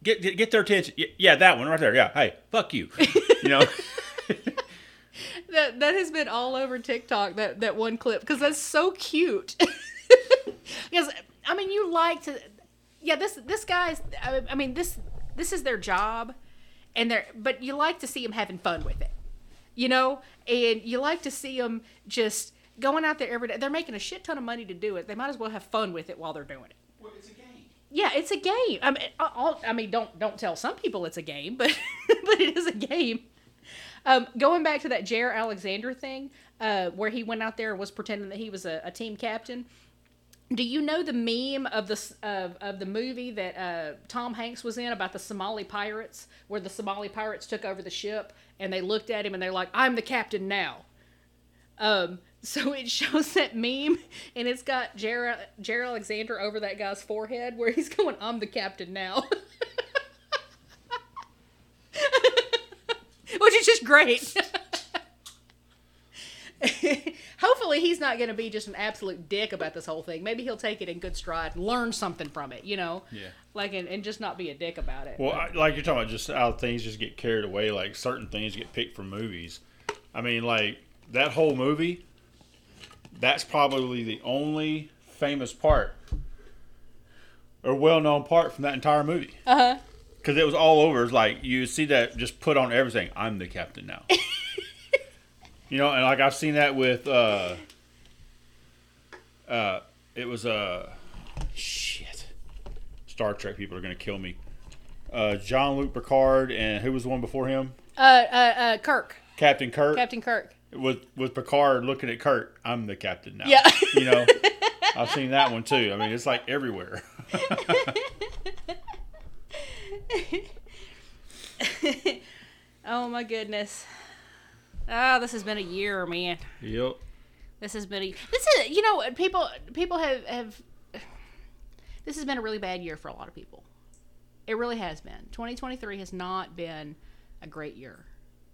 Speaker 1: Get, get get their attention. Yeah, Yeah, that one right there. Yeah, hey, fuck you. You know, *laughs* *laughs*
Speaker 2: that that has been all over TikTok that that one clip because that's so cute. *laughs* because I mean, you like to, yeah. This this guy's. I I mean, this this is their job, and they're but you like to see them having fun with it, you know, and you like to see them just going out there every day. They're making a shit ton of money to do it. They might as well have fun with it while they're doing it.
Speaker 1: well, it's a game.
Speaker 2: Yeah, it's a game. I mean, I'll, I mean, don't don't tell some people it's a game, but *laughs* but it is a game. Um, going back to that Jaire Alexander thing, uh, where he went out there and was pretending that he was a, a team captain. Do you know the meme of the of, of the movie that uh, Tom Hanks was in about the Somali pirates, where the Somali pirates took over the ship and they looked at him and they're like, "I'm the captain now." Um, *laughs* so it shows that meme, and it's got Jaire, Jaire Alexander over that guy's forehead, where he's going, "I'm the captain now," *laughs* which is just great. *laughs* Hopefully, he's not going to be just an absolute dick about this whole thing. Maybe he'll take it in good stride and learn something from it, you know?
Speaker 1: Yeah.
Speaker 2: Like, and, and just not be a dick about it.
Speaker 1: Well, I, like you're talking about, just how things just get carried away. Like certain things get picked from movies. I mean, like that whole movie. That's probably the only famous part or well-known part from that entire movie.
Speaker 2: Uh huh.
Speaker 1: because it was all over. It's like you see that just put on everything. I'm the captain now. *laughs* you know, and like I've seen that with uh, uh, it was uh, shit. Star Trek people are gonna kill me. Uh, Jean Luc Picard and who was the one before him?
Speaker 2: Uh, uh, uh, Kirk,
Speaker 1: Captain Kirk.
Speaker 2: Captain Kirk.
Speaker 1: With with Picard looking at Kirk, I'm the captain now.
Speaker 2: Yeah. *laughs*
Speaker 1: you know, *laughs* I've seen that one too. I mean, it's like everywhere. *laughs*
Speaker 2: Oh my goodness. Oh, this has been a year, man.
Speaker 1: yep.
Speaker 2: This has been a this is you know people people have have this has been a really bad year for a lot of people. It really has been. 2023 has not been a great year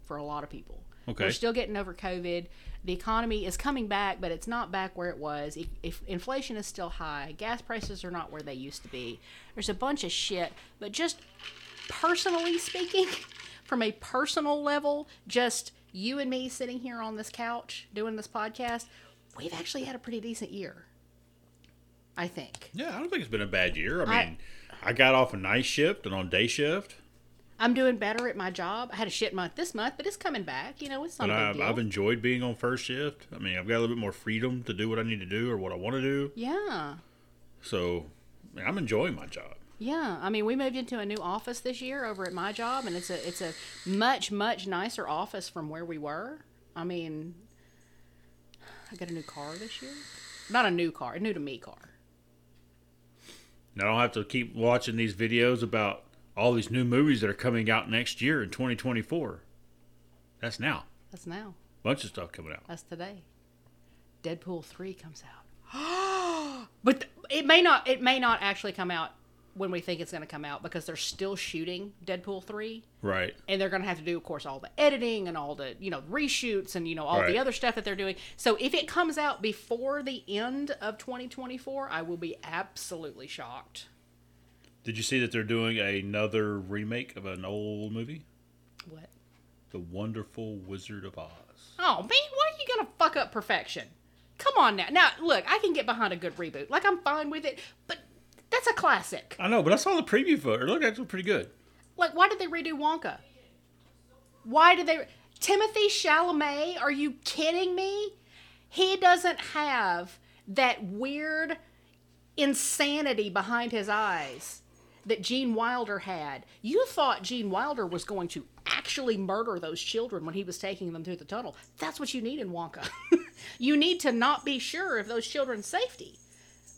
Speaker 2: for a lot of people.
Speaker 1: Okay.
Speaker 2: We're still getting over COVID. The economy is coming back, but it's not back where it was. If, if inflation is still high, gas prices are not where they used to be. There's a bunch of shit, but just personally speaking, *laughs* from a personal level, just you and me sitting here on this couch doing this podcast, we've actually had a pretty decent year. I think.
Speaker 1: Yeah, I don't think it's been a bad year. I
Speaker 2: I-
Speaker 1: mean, I, got off a night shift and on day shift,
Speaker 2: I'm doing better at my job. I had a shit month this month, but it's coming back. You know, it's not
Speaker 1: I've. I've enjoyed being on first shift. I mean, I've got a little bit more freedom to do what I need to do or what I want to do.
Speaker 2: yeah.
Speaker 1: So, I mean, I'm enjoying my job.
Speaker 2: Yeah, I mean, we moved into a new office this year over at my job, and it's a it's a much much nicer office from where we were. I mean, I got a new car this year. Not a new car, a new to me car.
Speaker 1: Now I don't have to keep watching these videos about all these new movies that are coming out next year in 2024. That's now.
Speaker 2: That's now.
Speaker 1: Bunch of stuff coming out.
Speaker 2: That's today. Deadpool three comes out, *gasps* but th- it may not. It may not actually come out when we think it's going to come out because they're still shooting Deadpool three.
Speaker 1: Right.
Speaker 2: and they're going to have to do of course all the editing and all the you know reshoots and you know all
Speaker 1: Right.
Speaker 2: the other stuff that they're doing so if it comes out before the end of 2024 i will be absolutely shocked
Speaker 1: Did you see that they're doing another remake of an old movie?
Speaker 2: what
Speaker 1: The Wonderful Wizard of Oz.
Speaker 2: oh man why are you going to fuck up perfection come on now now look i can get behind a good reboot like i'm fine with it but that's a classic
Speaker 1: I know, but I saw the preview for it. It looked actually pretty good.
Speaker 2: like why did they redo wonka why did they timothée chalamet are you kidding me he doesn't have that weird insanity behind his eyes that Gene Wilder had. You thought Gene Wilder was going to actually murder those children when he was taking them through the tunnel. That's what you need in Wonka. *laughs* you need to not be sure of those children's safety.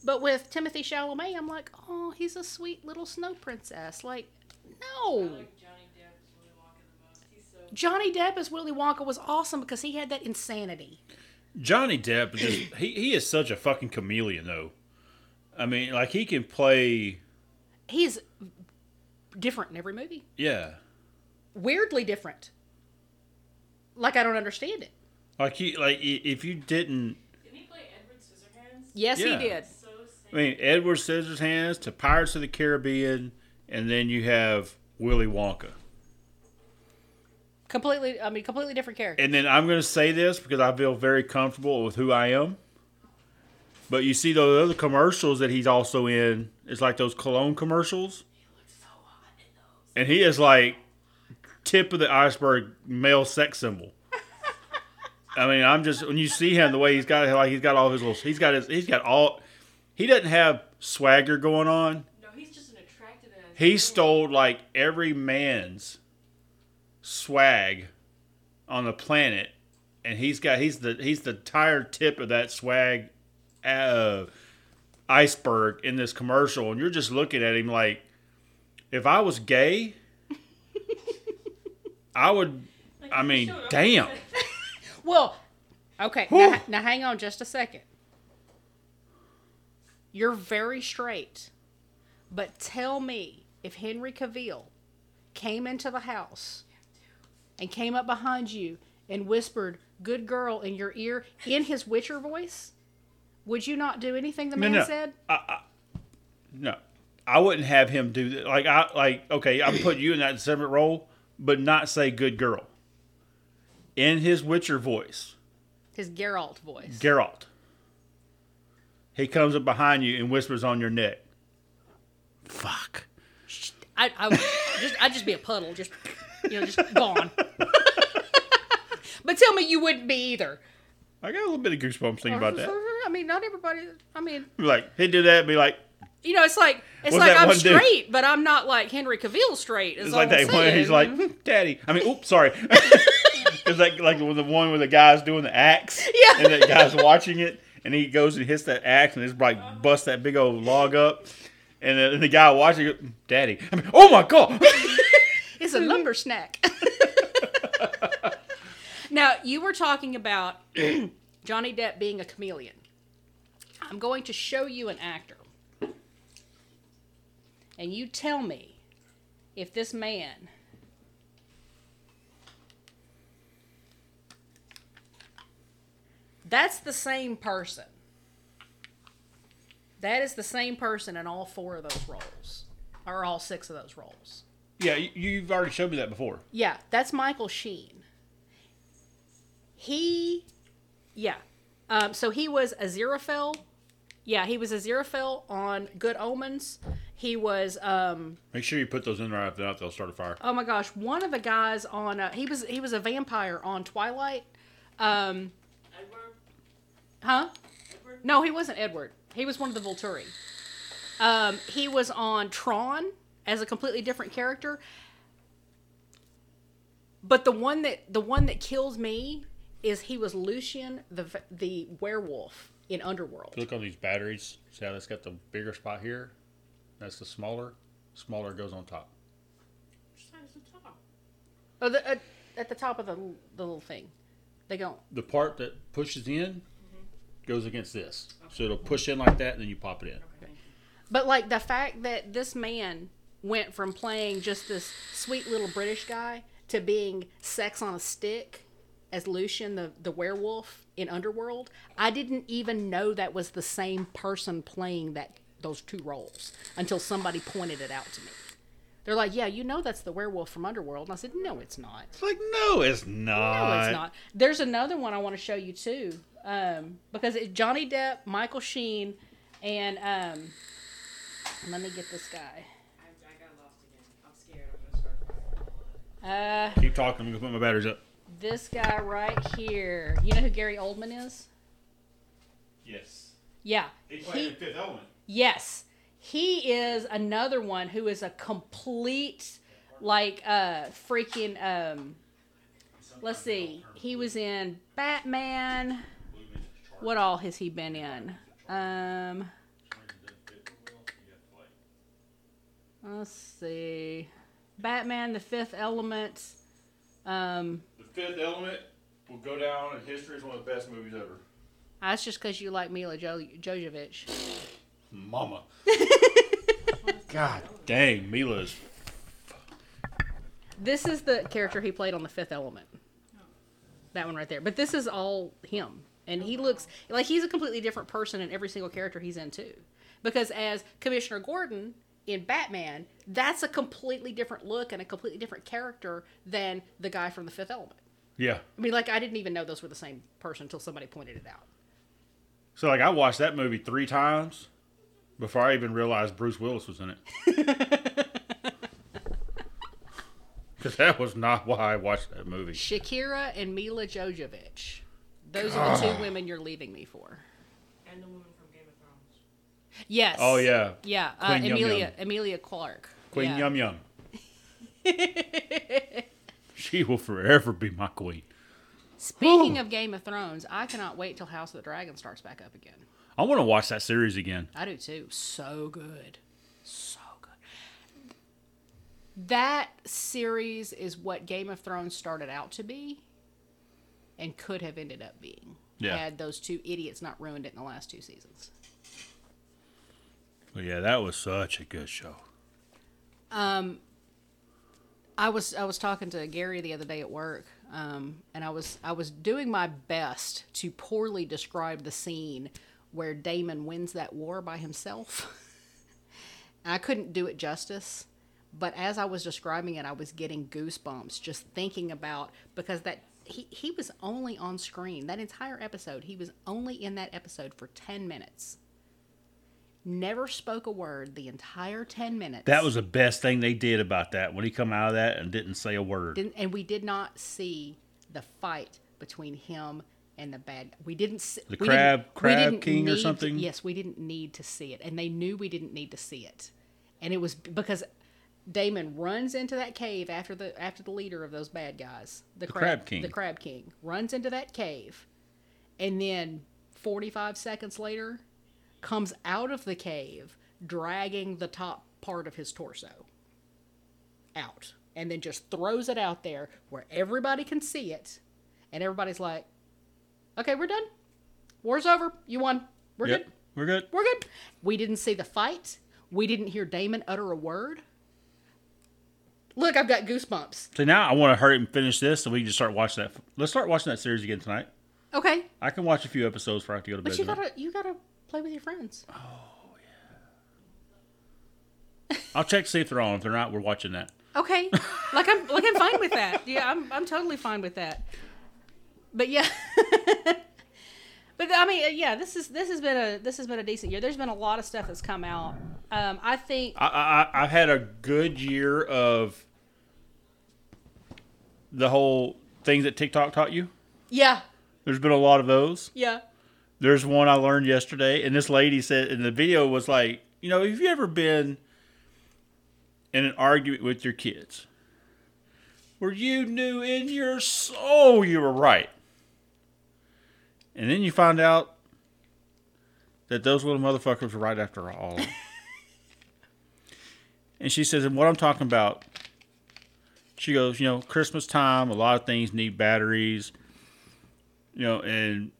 Speaker 2: But with Timothée Chalamet, I'm like, oh, he's a sweet little snow princess. Like, no.
Speaker 3: Like Johnny Depp is Willy Wonka the most. He's so
Speaker 2: Johnny Depp as Willy Wonka was awesome because he had that insanity.
Speaker 1: Johnny Depp just he, he is such a fucking chameleon though. I mean, like he can play
Speaker 2: He's different in every movie.
Speaker 1: yeah.
Speaker 2: Weirdly different. Like I don't understand it.
Speaker 1: Like he like if you didn't
Speaker 3: Didn't he play Edward Scissorhands?
Speaker 2: Yes,
Speaker 1: Yeah.
Speaker 2: he did.
Speaker 3: So
Speaker 1: I mean Edward Scissorhands to Pirates of the Caribbean and then you have Willy Wonka.
Speaker 2: Completely, I mean, completely different character.
Speaker 1: And then I'm going to say this because I feel very comfortable with who I am. But you see those other commercials that he's also in. It's like those cologne commercials. So And he is like tip of the iceberg male sex symbol. I mean, I'm just when you see him the way he's got like he's got all his little he's got his he's got all he doesn't have swagger going on.
Speaker 3: no, he's just an attractive ass.
Speaker 1: He stole like every man's swag on the planet, and he's got he's the he's the entire tip of that swag uh, iceberg in this commercial, and you're just looking at him like, if I was gay, *laughs* I would.
Speaker 3: Like,
Speaker 1: I mean, damn. *laughs*
Speaker 2: well, okay, now, now hang on just a second. You're very straight, but tell me if Henry Cavill came into the house and came up behind you and whispered "good girl" in your ear in his Witcher voice, would you not do anything the
Speaker 1: No,
Speaker 2: man
Speaker 1: no.
Speaker 2: said?
Speaker 1: No, I wouldn't have him do that. Like I like okay, I'm putting you in that separate role, but not say good girl. In his Witcher voice,
Speaker 2: His Geralt voice.
Speaker 1: Geralt. He comes up behind you and whispers on your neck. Fuck.
Speaker 2: I, I just I'd just be a puddle, just you know, just gone. *laughs* but tell me you wouldn't be either.
Speaker 1: I got a little bit of goosebumps thinking about that. *laughs*
Speaker 2: I mean, not everybody. I mean,
Speaker 1: like, he'd do that, and be like,
Speaker 2: you know, it's like it's
Speaker 1: What's
Speaker 2: like I'm
Speaker 1: one dude?
Speaker 2: straight, but I'm not like Henry Cavill straight. Is
Speaker 1: it's
Speaker 2: all
Speaker 1: like
Speaker 2: I'm
Speaker 1: that one. He's like, "Hmm, *laughs* Daddy. I mean, oops, sorry. *laughs* it's like like the one where the guy's doing the axe,
Speaker 2: Yeah.
Speaker 1: and that guy's watching it, and he goes and hits that axe, and it's like busts that big old log up, and then the guy watching it, Daddy. I mean, oh my god. *laughs*
Speaker 2: It's a lumber snack. now, you were talking about Johnny Depp being a chameleon. I'm going to show you an actor. And you tell me if this man That's the same person. That is the same person in all four of those roles. Or all six of those roles.
Speaker 1: yeah, you, you've already showed me that before.
Speaker 2: Yeah, that's Michael Sheen. He, yeah. Um, so he was Aziraphale. Yeah, he was Aziraphale on Good Omens. He was, um,
Speaker 1: Make sure you put those in there. If not, they'll start a fire.
Speaker 2: oh my gosh, one of the guys on. Uh, he was he was a vampire on Twilight. Um,
Speaker 3: Edward.
Speaker 2: huh?
Speaker 3: Edward.
Speaker 2: No, he wasn't Edward. He was one of the Volturi. Um, he was on Tron as a completely different character. But the one that the one that kills me is he was Lucian the the werewolf in Underworld.
Speaker 1: Look on these batteries. See how that's got the bigger spot here? That's the smaller. Smaller goes on top.
Speaker 3: Which side is the top?
Speaker 2: Oh, the, uh, at the top of the the little thing. They go.
Speaker 1: The part that pushes in goes against this. So it'll push in like that, and then you pop it in.
Speaker 2: But like the fact that this man went from playing just this sweet little British guy to being sex on a stick as Lucian the, the werewolf in Underworld, I didn't even know that was the same person playing that those two roles until somebody pointed it out to me. They're like, "Yeah, you know that's the werewolf from Underworld." And I said, "No, it's not.
Speaker 1: It's like, no, it's not.
Speaker 2: No, it's not." There's another one I want to show you too, um, because it's Johnny Depp, Michael Sheen, and um, let me get this guy.
Speaker 3: I, I got lost again. I'm scared. I'm gonna start fire.
Speaker 2: Uh,
Speaker 1: Keep talking. I'm going to put my batteries up.
Speaker 2: This guy right here. You know who Gary Oldman is?
Speaker 1: Yes.
Speaker 2: Yeah.
Speaker 1: He
Speaker 2: He,
Speaker 1: Fifth Element.
Speaker 2: yes. He is another one who is a complete, like, uh, freaking, um, let's see. He was in Batman. What all has he been in? Um, let's see. Batman, The Fifth Element. Um,
Speaker 1: Fifth Element will go down in history as one of the best movies ever.
Speaker 2: that's just because you like Mila jo- Jovovich.
Speaker 1: Mama. *laughs* God dang, Mila's.
Speaker 2: This is the character he played on The Fifth Element. That one right there. But this is all him. And he looks like he's a completely different person in every single character he's in, too. Because as Commissioner Gordon in Batman, that's a completely different look and a completely different character than the guy from The Fifth Element.
Speaker 1: Yeah.
Speaker 2: I mean, like, I didn't even know those were the same person until somebody pointed it out.
Speaker 1: So, like, I watched that movie three times before I even realized Bruce Willis was in it. *laughs* Because that was not why I watched that movie.
Speaker 2: Shakira and Mila Jovovich. Those are the two women you're leaving me for.
Speaker 3: And the woman from Game of Thrones.
Speaker 2: Yes.
Speaker 1: Oh, yeah.
Speaker 2: Yeah, uh,
Speaker 1: Queen Yum
Speaker 2: Emilia
Speaker 1: Yum.
Speaker 2: Emilia Clarke.
Speaker 1: Queen
Speaker 2: yeah.
Speaker 1: Yum Yum. *laughs* she will forever be my queen.
Speaker 2: Speaking of Game of Thrones, I cannot wait till House of the Dragon starts back up again.
Speaker 1: I want to watch that series again.
Speaker 2: I do too. So good. So good. That series is what Game of Thrones started out to be and could have ended up being
Speaker 1: Yeah.
Speaker 2: had those two idiots not ruined it in the last two seasons.
Speaker 1: But yeah, that was such a good show.
Speaker 2: Um, I was I was talking to Gary the other day at work, um, and I was I was doing my best to poorly describe the scene where Daemon wins that war by himself. *laughs* I couldn't do it justice, but as I was describing it, I was getting goosebumps just thinking about because that he he was only on screen that entire episode. He was only in that episode for ten minutes. Never spoke a word the entire 10 minutes.
Speaker 1: That was the best thing they did about that when he come out of that and didn't say a word.
Speaker 2: Didn't, and we did not see the fight between him and the bad. We didn't see
Speaker 1: The
Speaker 2: we
Speaker 1: crab- crab king or something?
Speaker 2: Yes, we didn't need to see it, and they knew we didn't need to see it, and it was because Daemon runs into that cave after the after the leader of those bad guys, the,
Speaker 1: Crab King.
Speaker 2: the crab king, runs into that cave, and then forty five seconds later, comes out of the cave dragging the top part of his torso out and then just throws it out there where everybody can see it and everybody's like okay we're done war's over you won we're
Speaker 1: Yep,
Speaker 2: good
Speaker 1: we're good.
Speaker 2: we're good we didn't see the fight we didn't hear Daemon utter a word look i've got goosebumps
Speaker 1: So now I want to hurry and finish this so we can just start watching that. Let's start watching that series again tonight.
Speaker 2: okay
Speaker 1: I can watch a few episodes before I have to go to bed.
Speaker 2: but you gotta you gotta play with your friends Oh yeah.
Speaker 1: I'll check to see if they're on. If they're not, we're watching that.
Speaker 2: Okay, like I'm like I'm fine with that. Yeah, I'm I'm totally fine with that. But yeah, *laughs* but I mean, yeah, this is this has been a this has been a decent year. There's been a lot of stuff that's come out. Um, I think
Speaker 1: I, I I've had a good year of the whole things that TikTok taught you.
Speaker 2: yeah,
Speaker 1: There's been a lot of those.
Speaker 2: yeah,
Speaker 1: There's one I learned yesterday, and this lady said, and the video was like, you know, have you ever been in an argument with your kids? Where you knew in your soul? You were right, and then you find out that those little motherfuckers were right after all. *laughs* and she says, and what I'm talking about, she goes, you know, Christmas time, a lot of things need batteries, you know, and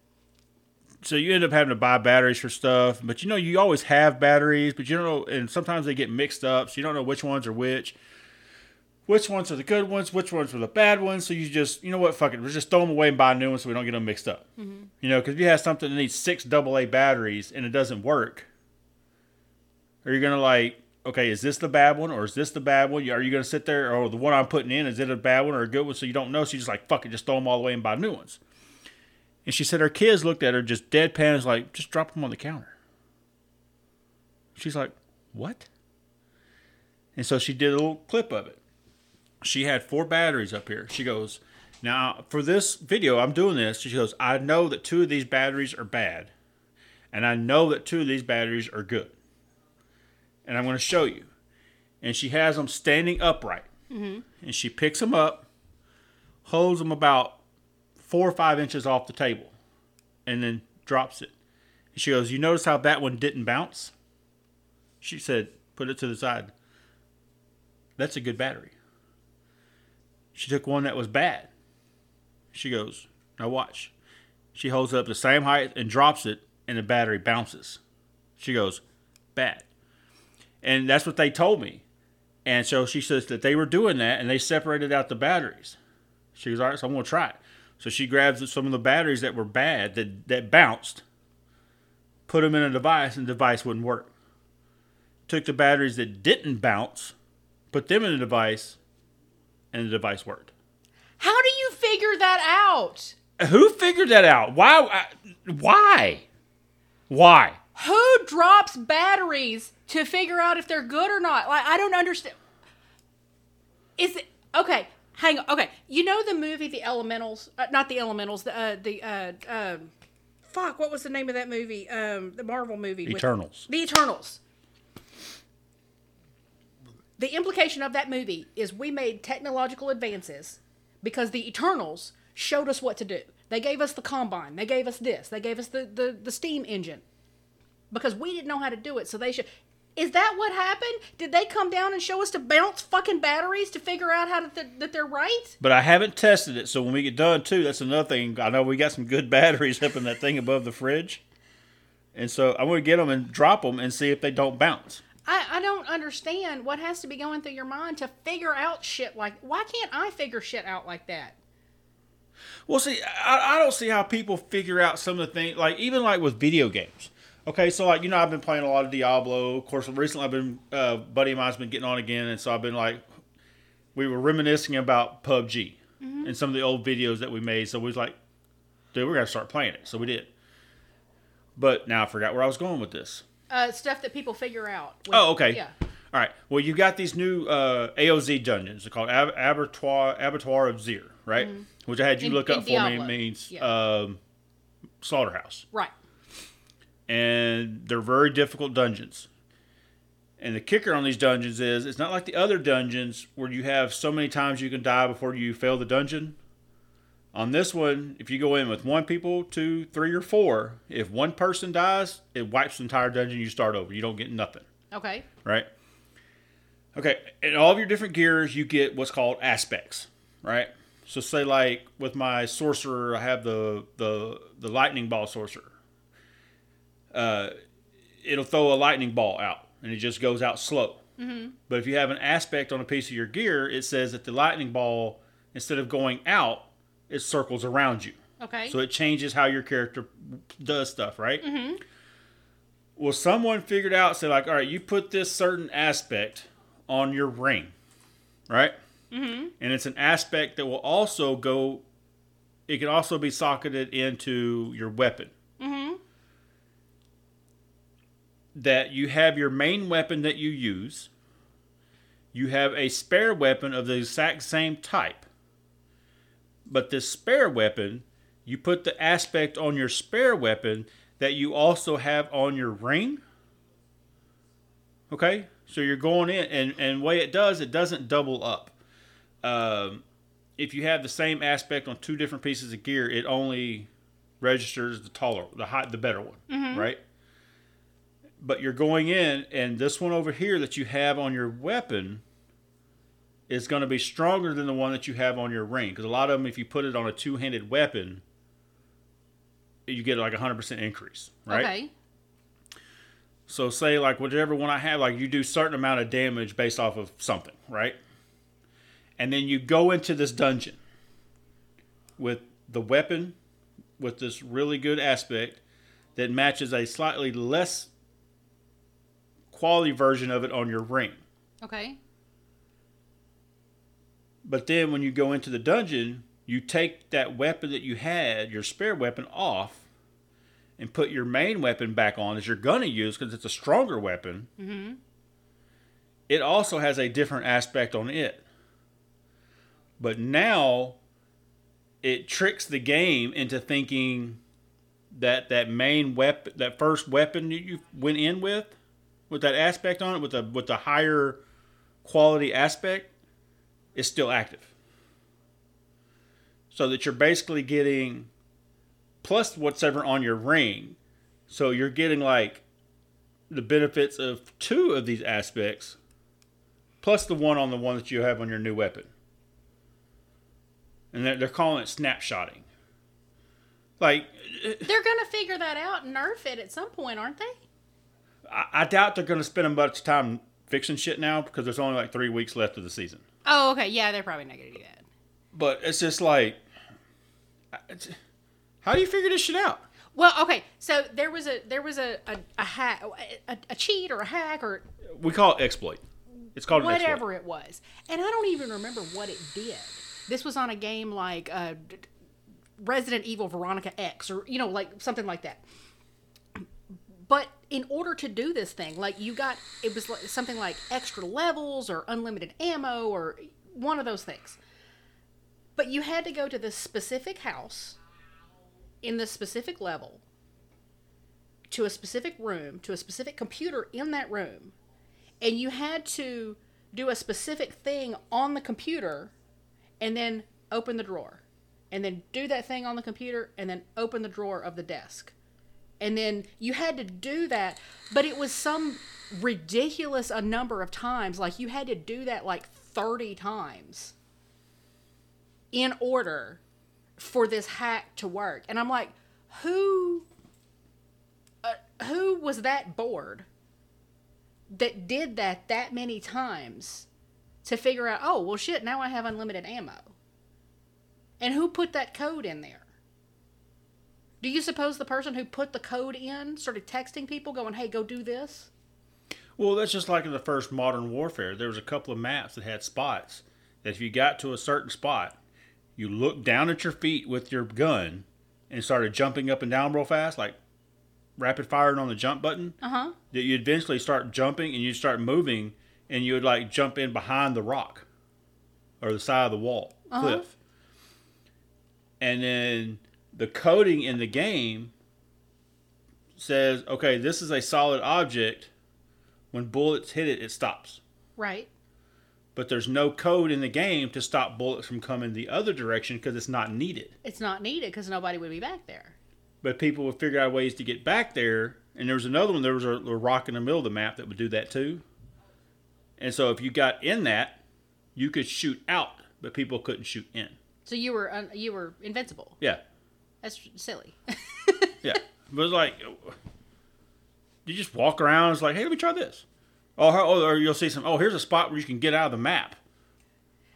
Speaker 1: so you end up having to buy batteries for stuff, but you know you always have batteries, but you don't know, and sometimes they get mixed up, so you don't know which ones are which. Which ones are the good ones? Which ones are the bad ones? So you just, you know what, fuck it, let's just throw them away and buy new ones so we don't get them mixed up. Mm-hmm. You know, because if you have something that needs six AA batteries and it doesn't work, are you gonna like, okay, is this the bad one or is this the bad one? Are you gonna sit there, or the one I'm putting in, is it a bad one or a good one? So you don't know, so you just like, fuck it, just throw them all away and buy new ones. And she said her kids looked at her just deadpan, is like, just drop them on the counter. She's like, what? And so she did a little clip of it. She had four batteries up here. She goes, now for this video, I'm doing this. She goes, I know that two of these batteries are bad, and I know that two of these batteries are good. And I'm going to show you. And she has them standing upright. Mm-hmm. And she picks them up, holds them about four or five inches off the table and then drops it. And she goes, You notice how that one didn't bounce? She said, Put it to the side. That's a good battery. She took one that was bad. She goes, Now watch. She holds up the same height and drops it, and the battery bounces. She goes, Bad. And that's what they told me. And so she says that they were doing that and they separated out the batteries. She goes, All right, so I'm going to try it. So she grabs some of the batteries that were bad, that, that bounced, put them in a device, and the device wouldn't work. Took the batteries that didn't bounce, put them in a device, and the device worked.
Speaker 2: How do you figure that out?
Speaker 1: Who figured that out? Why? Why? Why?
Speaker 2: Who drops batteries to figure out if they're good or not? Like I don't understand. Is it okay? Hang on. Okay, you know the movie The Elementals? Uh, not The Elementals. The uh, the uh, um, fuck. What was the name of that movie? Um, the Marvel movie. with-
Speaker 1: Eternals.
Speaker 2: the Eternals. The implication of that movie is we made technological advances because the Eternals showed us what to do. They gave us the combine. They gave us this. They gave us the, the, the steam engine because we didn't know how to do it. So they should. Is that what happened? Did they come down and show us to bounce fucking batteries to figure out how to th- that they're right?
Speaker 1: But I haven't tested it, so when we get done too, that's another thing. I know we got some good *laughs* batteries up in that thing above the fridge, and so I'm going to get them and drop them and see if they don't bounce.
Speaker 2: I, I don't understand what has to be going through your mind to figure out shit like. Why can't I figure shit out like that?
Speaker 1: Well, see, I, I don't see how people figure out some of the things, like even like with video games. Okay, so like you know, I've been playing a lot of Diablo. Of course, recently I've been uh, buddy of mine's been getting on again, and so I've been like, we were reminiscing about PUBG and some of the old videos that we made. So we was like, dude, we're gonna start playing it. So we did. But now I forgot where I was going with this.
Speaker 2: Uh, stuff that people figure out. with-
Speaker 1: Oh, okay.
Speaker 2: Yeah.
Speaker 1: All right. Well, you got these new uh, AOZ dungeons. They're called Ab- Abattoir Abattoir of Zir, right? Which I had you
Speaker 2: In-
Speaker 1: look up for
Speaker 2: Diablo.
Speaker 1: me means
Speaker 2: Yeah.
Speaker 1: um, slaughterhouse,
Speaker 2: Right.
Speaker 1: And they're very difficult dungeons. And the kicker on these dungeons is it's not like the other dungeons where you have so many times you can die before you fail the dungeon. On this one, if you go in with one people, two, three, or four, if one person dies, it wipes the entire dungeon. You start over. You don't get nothing
Speaker 2: Okay.
Speaker 1: right? Okay, in all of your different gears, you get what's called aspects, right? So say like with my sorcerer, I have the the the lightning ball sorcerer. Uh, it'll throw a lightning ball out, and it just goes out slow. Mm-hmm. But if you have an aspect on a piece of your gear, it says that the lightning ball, instead of going out, it circles around you.
Speaker 2: Okay.
Speaker 1: So it changes how your character does stuff, right? Mm-hmm. Well, someone figured out, say like, all right, you put this certain aspect on your ring, right? Mm-hmm. And it's an aspect that will also go. It can also be socketed into your weapon. Mm-hmm. That you have your main weapon that you use. You have a spare weapon of the exact same type. But this spare weapon, you put the aspect on your spare weapon that you also have on your ring. Okay, so you're going in, and and way it does, it doesn't double up. Um, if you have the same aspect on two different pieces of gear, it only registers the taller, the high, the better one, right? But you're going in, and this one over here that you have on your weapon is going to be stronger than the one that you have on your ring. Because a lot of them, if you put it on a two-handed weapon, you get like a hundred percent increase, right?
Speaker 2: Okay.
Speaker 1: So say like whichever one I have, like you do certain amount of damage based off of something, right? And then you go into this dungeon with the weapon with this really good aspect that matches a slightly less quality version of it on your ring.
Speaker 2: Okay.
Speaker 1: But then when you go into the dungeon, you take that weapon that you had, your spare weapon, off and put your main weapon back on as you're going to use because it's a stronger weapon. Mm-hmm. It also has a different aspect on it. But now it tricks the game into thinking that that main weapon, that first weapon that you went in with, with that aspect on it, with the with the higher quality aspect, is still active. So that you're basically getting plus whatever on your ring. So you're getting like the benefits of two of these aspects plus the one on the one that you have on your new weapon. And they're, they're calling it snapshotting. Like,
Speaker 2: They're gonna figure that out and nerf it at some point, aren't they?
Speaker 1: I, I doubt they're going to spend much time fixing shit now because there's only like three weeks left of the season.
Speaker 2: Oh, okay. Yeah, they're probably not gonna do that.
Speaker 1: But it's just like, it's- how do you figure this shit out?
Speaker 2: Well, okay. So there was a there was a a, a hack, a, a cheat or a hack or
Speaker 1: We call it exploit. It's called
Speaker 2: whatever it was, and I don't even remember what it did. This was on a game like uh, Resident Evil Veronica X, or you know, like something like that. But in order to do this thing, like you got, it was like something like extra levels or unlimited ammo or one of those things. But you had to go to this specific house in the specific level to a specific room to a specific computer in that room and you had to do a specific thing on the computer and then open the drawer and then do that thing on the computer and then open the drawer of the desk and then you had to do that but it was some ridiculous a number of times. Like you had to do that like 30 times in order for this hack to work. And i'm like who uh, who was that bored that did that that many times to figure out oh well shit now i have unlimited ammo? And who put that code in there do you suppose the person who put the code in started texting people going hey go do this
Speaker 1: Well, that's just like in the first Modern Warfare. There was a couple of maps that had spots that if you got to a certain spot, you looked down at your feet with your gun and started jumping up and down real fast, like rapid firing on the jump button,
Speaker 2: Uh huh.
Speaker 1: that you eventually start jumping and you start moving and you would like jump in behind the rock or the side of the wall
Speaker 2: Uh-huh.
Speaker 1: cliff. And then the coding in the game says, okay, this is a solid object. When bullets hit it, it stops.
Speaker 2: Right.
Speaker 1: But there's no code in the game to stop bullets from coming the other direction because it's not needed.
Speaker 2: It's not needed because nobody would be back there.
Speaker 1: But people would figure out ways to get back there. And there was another one, there was a, a rock in the middle of the map that would do that too. And so if you got in that, you could shoot out, but people couldn't shoot in.
Speaker 2: So you were un- you were invincible.
Speaker 1: Yeah.
Speaker 2: That's silly. *laughs*
Speaker 1: Yeah. But it's like, you just walk around. It's like, hey, let me try this. Oh, or, or you'll see some, oh, here's a spot where you can get out of the map.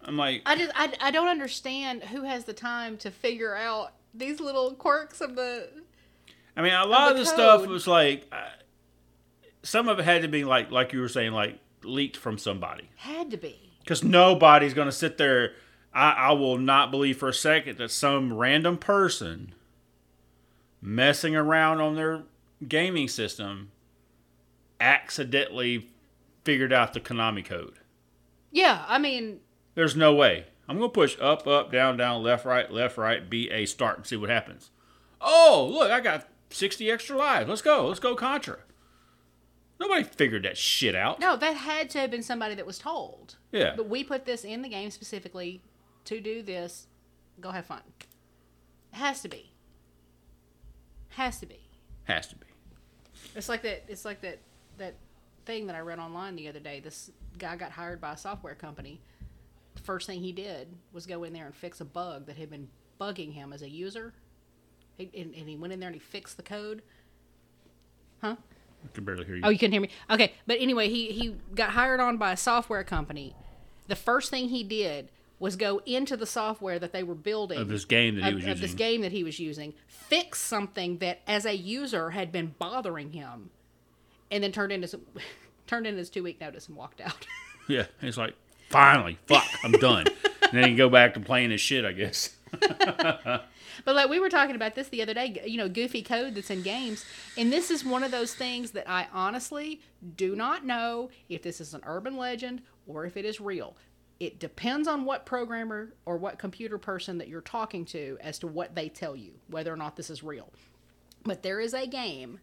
Speaker 1: I'm like,
Speaker 2: I just I, I don't understand who has the time to figure out these little quirks of the
Speaker 1: I mean, a lot of
Speaker 2: the
Speaker 1: the stuff was like, uh, some of it had to be like, like you were saying, like leaked from somebody.
Speaker 2: had to be.
Speaker 1: Because nobody's going to sit there. I, I will not believe for a second that some random person messing around on their gaming system accidentally figured out the Konami code.
Speaker 2: Yeah, I mean,
Speaker 1: There's no way. I'm going to push up, up, down, down, left, right, left, right, B, A, start, and see what happens. Oh, look, I got 60 extra lives. Let's go. Let's go Contra. Nobody figured that shit out.
Speaker 2: no, that had to have been somebody that was told.
Speaker 1: Yeah.
Speaker 2: But we put this in the game specifically to do this. Go have fun. It has to be. Has to be.
Speaker 1: Has to be.
Speaker 2: It's like that. It's like that. That thing that I read online the other day. This guy got hired by a software company. The first thing he did was go in there and fix a bug that had been bugging him as a user. He, and, and he went in there and he fixed the code. Huh?
Speaker 1: I can barely hear you.
Speaker 2: Oh, you couldn't hear me. Okay, but anyway, he he got hired on by a software company. The first thing he did was go into the software that they were building
Speaker 1: of this game that he was
Speaker 2: of
Speaker 1: using.
Speaker 2: this game that he was using, fix something that as a user had been bothering him, and then turned in his *laughs* turned in his two week notice and walked out. *laughs*
Speaker 1: Yeah, it's like finally, fuck, I'm done. *laughs* and then he can go back to playing his shit, I guess.
Speaker 2: But like we were talking about this the other day, you know, goofy code that's in games, and this is one of those things that I honestly do not know if this is an urban legend or if it is real. It depends on what programmer or what computer person that you're talking to as to what they tell you, whether or not this is real. But there is a game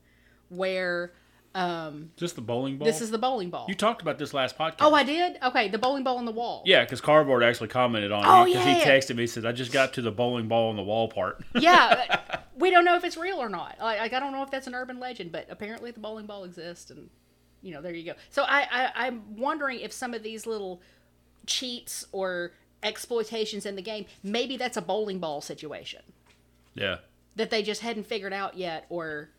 Speaker 2: where um,
Speaker 1: this the bowling ball?
Speaker 2: this is the bowling ball.
Speaker 1: You talked about this last podcast.
Speaker 2: oh, I did. Okay, the bowling ball on the wall.
Speaker 1: yeah, because Cardboard actually commented on
Speaker 2: Oh,
Speaker 1: it because he texted me. He said, "I just got to the bowling ball on the wall part." *laughs*
Speaker 2: yeah, we don't know if it's real or not. Like, like I don't know if that's an urban legend, but apparently the bowling ball exists, and you know, there you go. So I, I I'm wondering if some of these little cheats or exploitations in the game, maybe that's a bowling ball situation
Speaker 1: yeah,
Speaker 2: that they just hadn't figured out yet or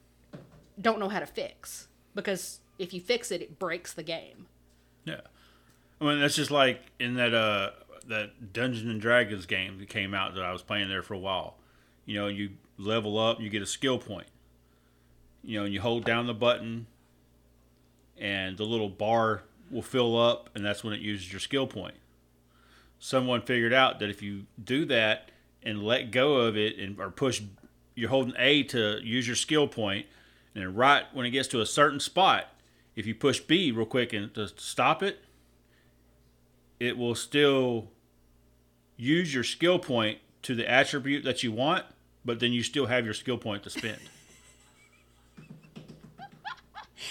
Speaker 2: don't know how to fix. Because if you fix it, it breaks the game.
Speaker 1: yeah. I mean, that's just like in that uh that Dungeons and Dragons game that came out that I was playing there for a while. You know, you level up, you get a skill point. You know, and you hold down the button, and the little bar will fill up, and that's when it uses your skill point. Someone figured out that if you do that and let go of it and or push, you're holding A to use your skill point, and then right when it gets to a certain spot, if you push B real quick and to stop it, it will still use your skill point to the attribute that you want, but then you still have your skill point to spend.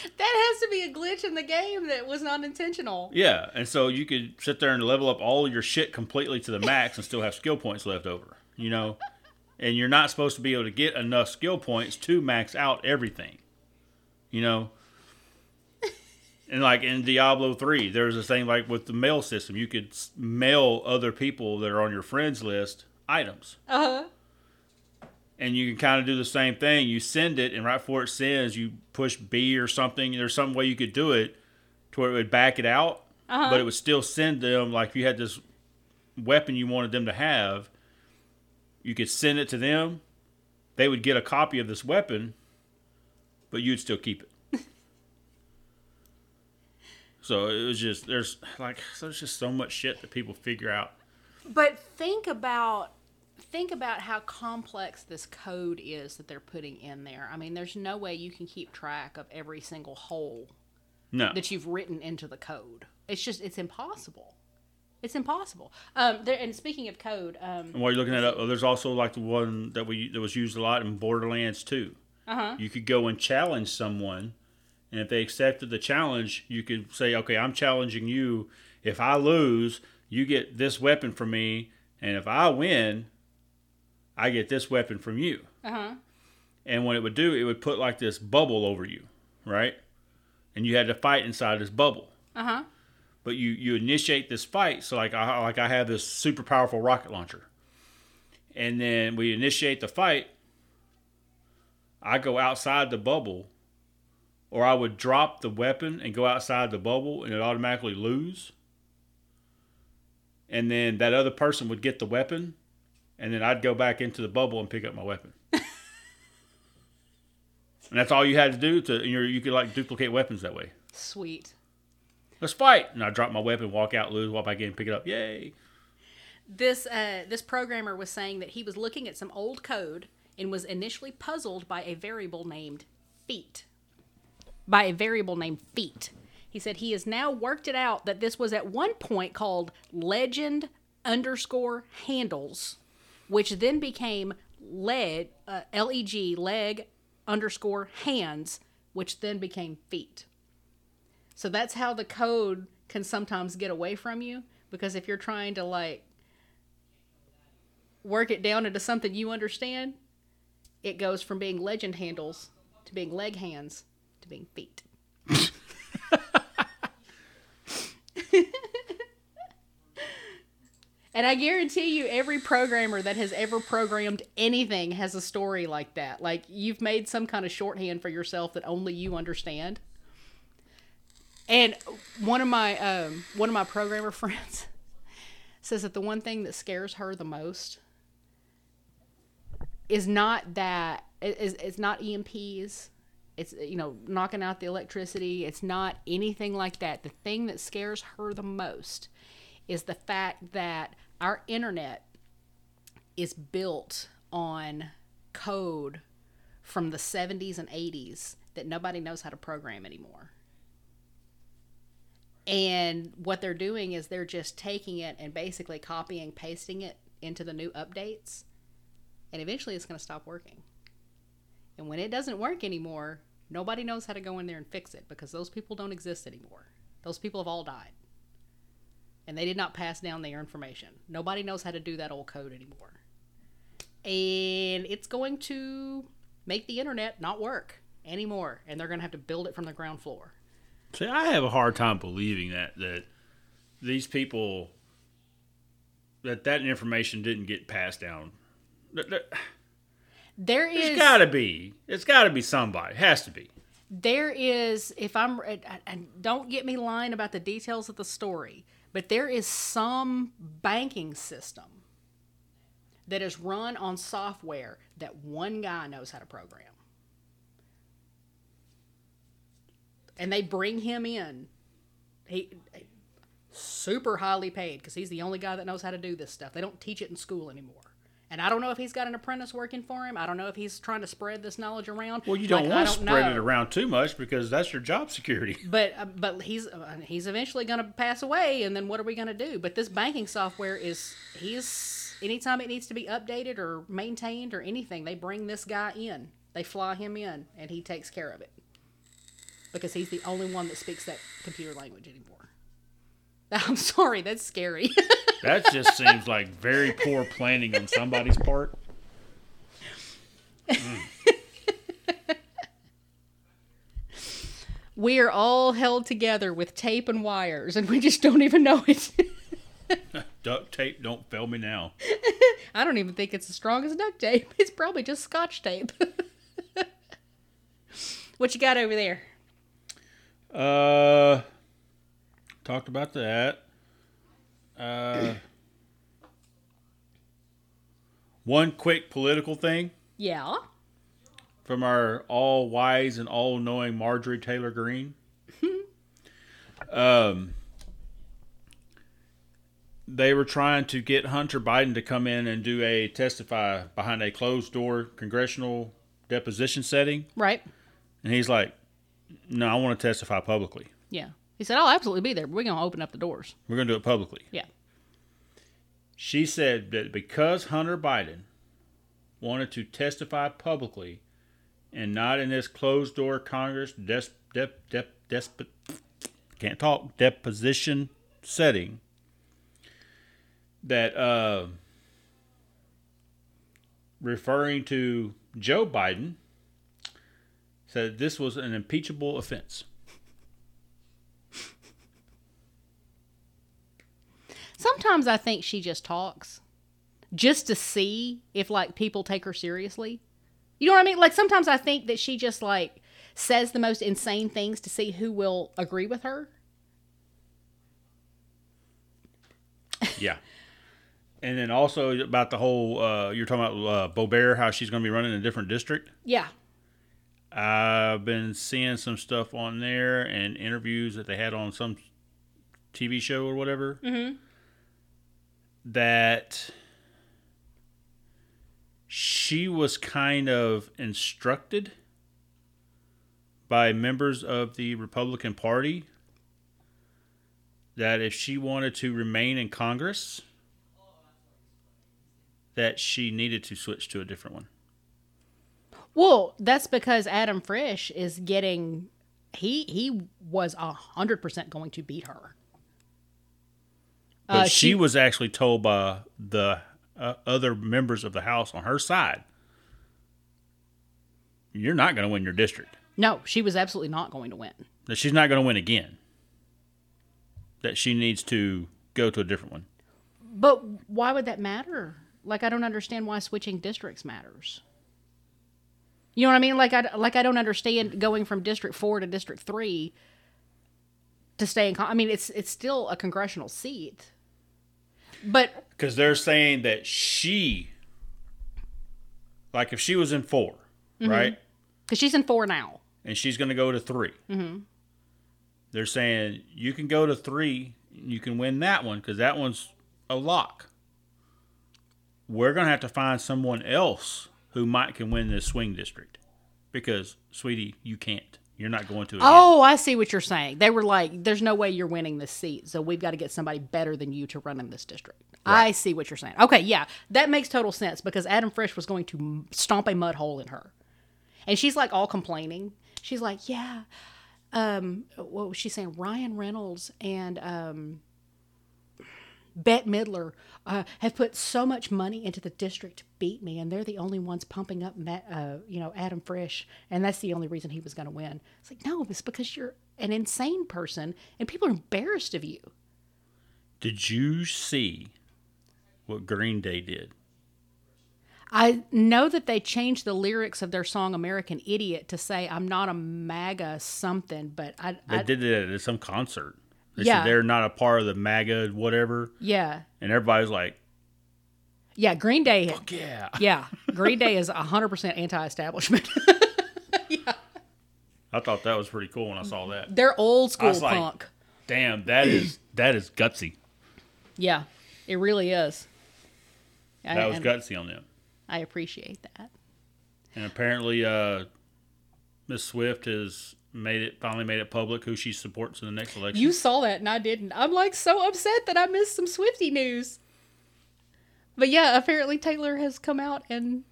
Speaker 2: That has to be a glitch in the game that was not intentional.
Speaker 1: Yeah, and so you could sit there and level up all your shit completely to the max and still have skill points left over, you know? And you're not supposed to be able to get enough skill points to max out everything, you know? *laughs* And like in Diablo 3, there's a thing like with the mail system, you could mail other people that are on your friends list items.
Speaker 2: Uh huh.
Speaker 1: And you can kind of do the same thing. You send it, and right before it sends, you push B or something. There's some way you could do it to where it would back it out,
Speaker 2: Uh-huh.
Speaker 1: but it would still send them like if you had this weapon you wanted them to have. You could send it to them. They would get a copy of this weapon, but you'd still keep it. *laughs* so it was just there's like so there's just so much shit that people figure out.
Speaker 2: But think about think about how complex this code is that they're putting in there. I mean, there's no way you can keep track of every single hole
Speaker 1: No.
Speaker 2: that you've written into the code. It's just it's impossible. It's impossible. Um, there, and speaking of code, um,
Speaker 1: And while you're looking at it, there's also like the one that we that was used a lot in Borderlands 2.
Speaker 2: uh-huh.
Speaker 1: You could go and challenge someone, and if they accepted the challenge, you could say, "Okay, I'm challenging you. If I lose, you get this weapon from me, and if I win, I get this weapon from you."
Speaker 2: Uh-huh.
Speaker 1: And what it would do, it would put like this bubble over you, right? And you had to fight inside this bubble.
Speaker 2: Uh-huh.
Speaker 1: But you you initiate this fight. So like I like I have this super powerful rocket launcher, and then we initiate the fight. I go outside the bubble, or I would drop the weapon and go outside the bubble, and it automatically lose. And then that other person would get the weapon, and then I'd go back into the bubble and pick up my weapon. and that's all you had to do to you know you could like duplicate weapons that way.
Speaker 2: Sweet.
Speaker 1: Let's fight. And I drop my weapon, walk out, lose, walk back in, pick it up. Yay.
Speaker 2: This uh, this programmer was saying that he was looking at some old code and was initially puzzled by a variable named feet. By a variable named feet. He said he has now worked it out that this was at one point called legend underscore handles, which then became leg uh, leg leg underscore hands, which then became feet. So that's how the code can sometimes get away from you because if you're trying to like work it down into something you understand, it goes from being legend handles to being leg hands to being feet. And I guarantee you, every programmer that has ever programmed anything has a story like that. Like you've made some kind of shorthand for yourself that only you understand. And one of my um, one of my programmer *laughs* friends says that the one thing that scares her the most is not that is it's not EMPs. It's you know knocking out the electricity. It's not anything like that. The thing that scares her the most is the fact that our internet is built on code from the 70s and 80s that nobody knows how to program anymore. And what they're doing is they're just taking it and basically copying, pasting it into the new updates. And eventually it's going to stop working. And when it doesn't work anymore, nobody knows how to go in there and fix it because those people don't exist anymore. Those people have all died. And they did not pass down their information. Nobody knows how to do that old code anymore. And it's going to make the internet not work anymore. And they're going to have to build it from the ground floor.
Speaker 1: See, I have a hard time believing that that these people that that information didn't get passed down.
Speaker 2: There
Speaker 1: There's
Speaker 2: is
Speaker 1: got to be. It's got to be somebody. It has to be.
Speaker 2: there is if i'm and don't get me lying about the details of the story but there is some banking system that is run on software that one guy knows how to program. And they bring him in. He super highly paid because he's the only guy that knows how to do this stuff. They don't teach it in school anymore and I don't know if he's got an apprentice working for him. I don't know if he's trying to spread this knowledge around.
Speaker 1: Well, you don't
Speaker 2: Like,
Speaker 1: want to spread it around too much because that's your job security. *laughs*
Speaker 2: But uh, but he's uh, he's eventually going to pass away, and then what are we going to do? But this banking software is he's anytime it needs to be updated or maintained or anything, they bring this guy in. They fly him in, and he takes care of it because he's the only one that speaks that computer language anymore. *laughs* I'm sorry, that's scary. *laughs*
Speaker 1: That just seems like very poor planning on somebody's part. *laughs*
Speaker 2: we are all held together with tape and wires, and we just don't even know it.
Speaker 1: Duct tape, don't fail me now.
Speaker 2: I don't even think it's as strong as duct tape. It's probably just scotch tape. what you got over there?
Speaker 1: Uh, talked about that. Uh, *clears throat* one quick political thing
Speaker 2: Yeah.
Speaker 1: from our all wise and all knowing Marjorie Taylor Greene. *laughs* um, they were trying to get Hunter Biden to come in and do a testify behind a closed door congressional deposition setting,
Speaker 2: Right.
Speaker 1: and he's like, "No, I want to testify publicly.
Speaker 2: Yeah. He said, I'll absolutely be there. But we're going to open up the doors.
Speaker 1: We're going to do it publicly."
Speaker 2: Yeah.
Speaker 1: She said that because Hunter Biden wanted to testify publicly and not in this closed door Congress des, dep, dep, despot, can't talk deposition setting, that uh, referring to Joe Biden said this was an impeachable offense.
Speaker 2: Sometimes I think she just talks just to see if like people take her seriously. You know what I mean? Like sometimes I think that she just like says the most insane things to see who will agree with her.
Speaker 1: Yeah. And then also about the whole, uh, you're talking about uh, Boebert, how she's going to be running in a different district.
Speaker 2: Yeah.
Speaker 1: I've been seeing some stuff on there and interviews that they had on some TV show or whatever. Mm-hmm. That she was kind of instructed by members of the Republican Party that if she wanted to remain in Congress, that she needed to switch to a different one.
Speaker 2: Well, that's because Adam Frisch is getting he he was a hundred percent going to beat her.
Speaker 1: But
Speaker 2: Uh,
Speaker 1: she,
Speaker 2: she-
Speaker 1: was actually told by the uh, other members of the House on her side, "You're not going to win your district.
Speaker 2: No, she was absolutely not going to win.
Speaker 1: That she's not going to win again. That she needs to go to a different one."
Speaker 2: But why would that matter? Like I don't understand why switching districts matters. You know what I mean? Like I like I don't understand going from district 4 to district 3 to stay in con- I mean it's it's still a congressional seat. But
Speaker 1: Because they're saying that she, like, if she was in 4 right,
Speaker 2: cuz she's in 4 now.
Speaker 1: and she's going to go to 3 mm-hmm. they're saying you can go to three, you can win that one because that one's a lock. We're going to have to find someone else who might can win this swing district because, sweetie, you can't. You're not going to. Again.
Speaker 2: Oh, I see what you're saying. They were like there's no way you're winning this seat, so we've got to get somebody better than you to run in this district. I see what you're saying. Okay, yeah. That makes total sense because Adam Frisch was going to stomp a mud hole in her. And she's like all complaining. She's like, "Yeah, um, what was she saying? Ryan Reynolds and um, Bette Midler uh, have put so much money into the district to beat me, and they're the only ones pumping up, Matt, uh, you know, Adam Frisch, and that's the only reason he was going to win. It's like, no, it's because you're an insane person, and people are embarrassed of you.
Speaker 1: Did you see what Green Day did?
Speaker 2: I know that they changed the lyrics of their song "American Idiot" to say "I'm not a MAGA something," but I,
Speaker 1: They
Speaker 2: I
Speaker 1: did it at some concert. They
Speaker 2: Yeah.
Speaker 1: said they're not a part of the MAGA whatever,
Speaker 2: yeah,
Speaker 1: and everybody's like,
Speaker 2: yeah, Green Day,
Speaker 1: "Yeah." *laughs*
Speaker 2: yeah, Green Day is hundred percent anti-establishment. Yeah. *laughs*
Speaker 1: I thought that was pretty cool when I saw that.
Speaker 2: They're old school
Speaker 1: was like-
Speaker 2: punk.
Speaker 1: Damn, that is *clears throat* that is gutsy.
Speaker 2: Yeah, it really is. I-
Speaker 1: That was
Speaker 2: and
Speaker 1: gutsy on them.
Speaker 2: I appreciate that.
Speaker 1: And apparently, uh, Miss Swift has made it finally made it public who she supports in the next election.
Speaker 2: You saw that and I didn't. I'm like so upset that I missed some Swifty news. But yeah, apparently Taylor has come out and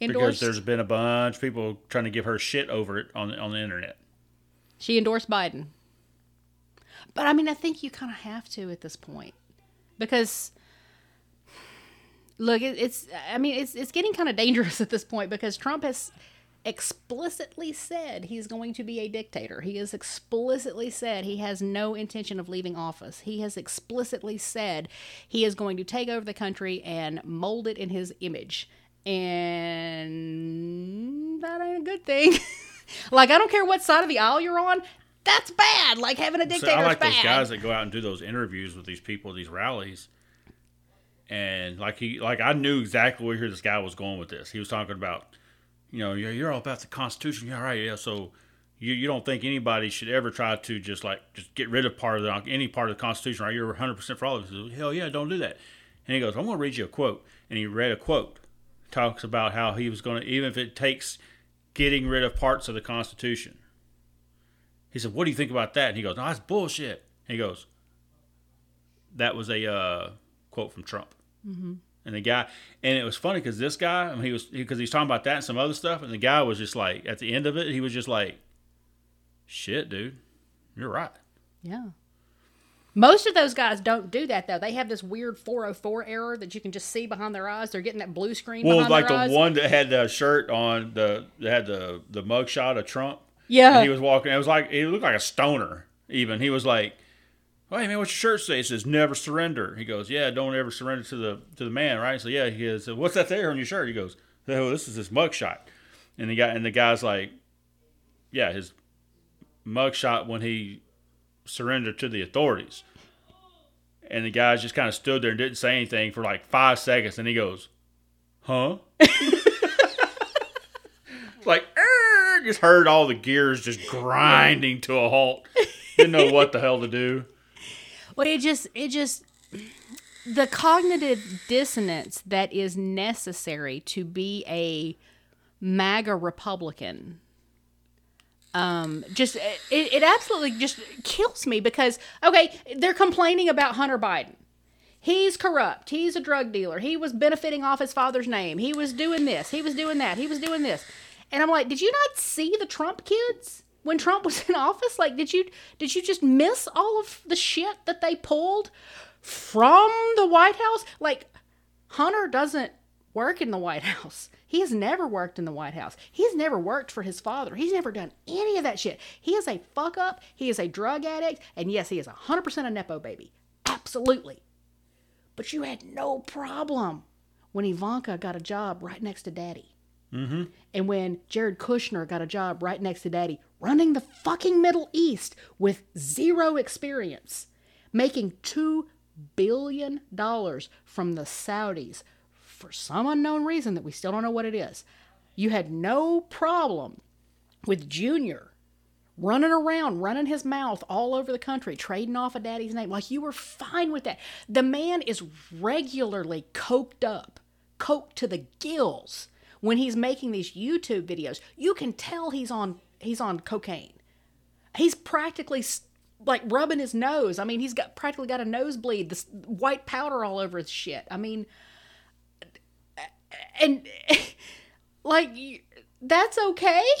Speaker 2: endorsed because
Speaker 1: there's been a bunch of people trying to give her shit over it on the, on the internet.
Speaker 2: She endorsed Biden. But I mean, I think you kind of have to at this point because look, it, it's I mean, it's it's getting kind of dangerous *laughs* at this point because Trump has explicitly said he's going to be a dictator. He has explicitly said he has no intention of leaving office. He has explicitly said he is going to take over the country and mold it in his image. And that ain't a good thing. *laughs* like I don't care what side of the aisle you're on. That's bad. Like having a dictator.
Speaker 1: So I like those guys that go out and do those interviews with these people, these rallies, and like he, like I knew exactly where this guy was going with this. He was talking about, you know, you're, you're all about the Constitution. Yeah, right. Yeah. So you, you don't think anybody should ever try to just like just get rid of part of the any part of the Constitution, right? You're 100 percent for all of it. Hell yeah, don't do that. And he goes, I'm going to read you a quote, and he read a quote, talks about how he was going to even if it takes getting rid of parts of the Constitution. He said, "What do you think about that?" And he goes, "No, that's bullshit." And he goes, "That was a uh, quote from Trump." Mm-hmm. And the guy, and it was funny because this guy, I mean, he was because he's talking about that and some other stuff, and the guy was just like, at the end of it, he was just like, "Shit, dude, you're right."
Speaker 2: Yeah. Most of those guys don't do that though. They have this weird 404 error that you can just see behind their eyes. They're getting that blue screen
Speaker 1: Well, like the
Speaker 2: eyes.
Speaker 1: one that had the shirt on, the that had the the mug shot of Trump.
Speaker 2: yeah.
Speaker 1: And he was walking. It was like he looked like a stoner. Even he was like, Oh, "Hey man, what's your shirt say?" It says "Never surrender." He goes, "Yeah, don't ever surrender to the to the man." Right? So yeah, he goes, "What's that there on your shirt?" He goes, "Oh, this is his mugshot." And the guy and the guy's like, "Yeah, his mugshot when he surrendered to the authorities." And the guy just kind of stood there and didn't say anything for like five seconds, and he goes, "Huh?" *laughs* like just heard all the gears just grinding to a halt. Didn't know what the hell to do.
Speaker 2: Well, it just it just the cognitive dissonance that is necessary to be a MAGA Republican. Um, just it, it absolutely just kills me because okay, they're complaining about Hunter Biden. He's corrupt. He's a drug dealer. He was benefiting off his father's name. He was doing this. He was doing that. He was doing this. And I'm like, did you not see the Trump kids when Trump was in *laughs* office? Like, did you did you just miss all of the shit that they pulled from the White House? Like, Hunter doesn't work in the White *laughs* House. He has never worked in the White House. He's never worked for his father. He's never done any of that shit. He is a fuck up. He is a drug addict. And yes, he is 100% a Nepo baby. Absolutely. But you had no problem when Ivanka got a job right next to daddy. Mm-hmm. And when Jared Kushner got a job right next to daddy, running the fucking Middle East with zero experience, making $2 billion from the Saudis for some unknown reason that we still don't know what it is. You had no problem with Junior running around, running his mouth all over the country, trading off a daddy's name. Like you were fine with that. The man is regularly coked up, coked to the gills when he's making these YouTube videos. You can tell he's on he's on cocaine. He's practically like rubbing his nose. I mean, he's got practically got a nosebleed, this white powder all over his shit. I mean, and *laughs* like that's okay. *laughs*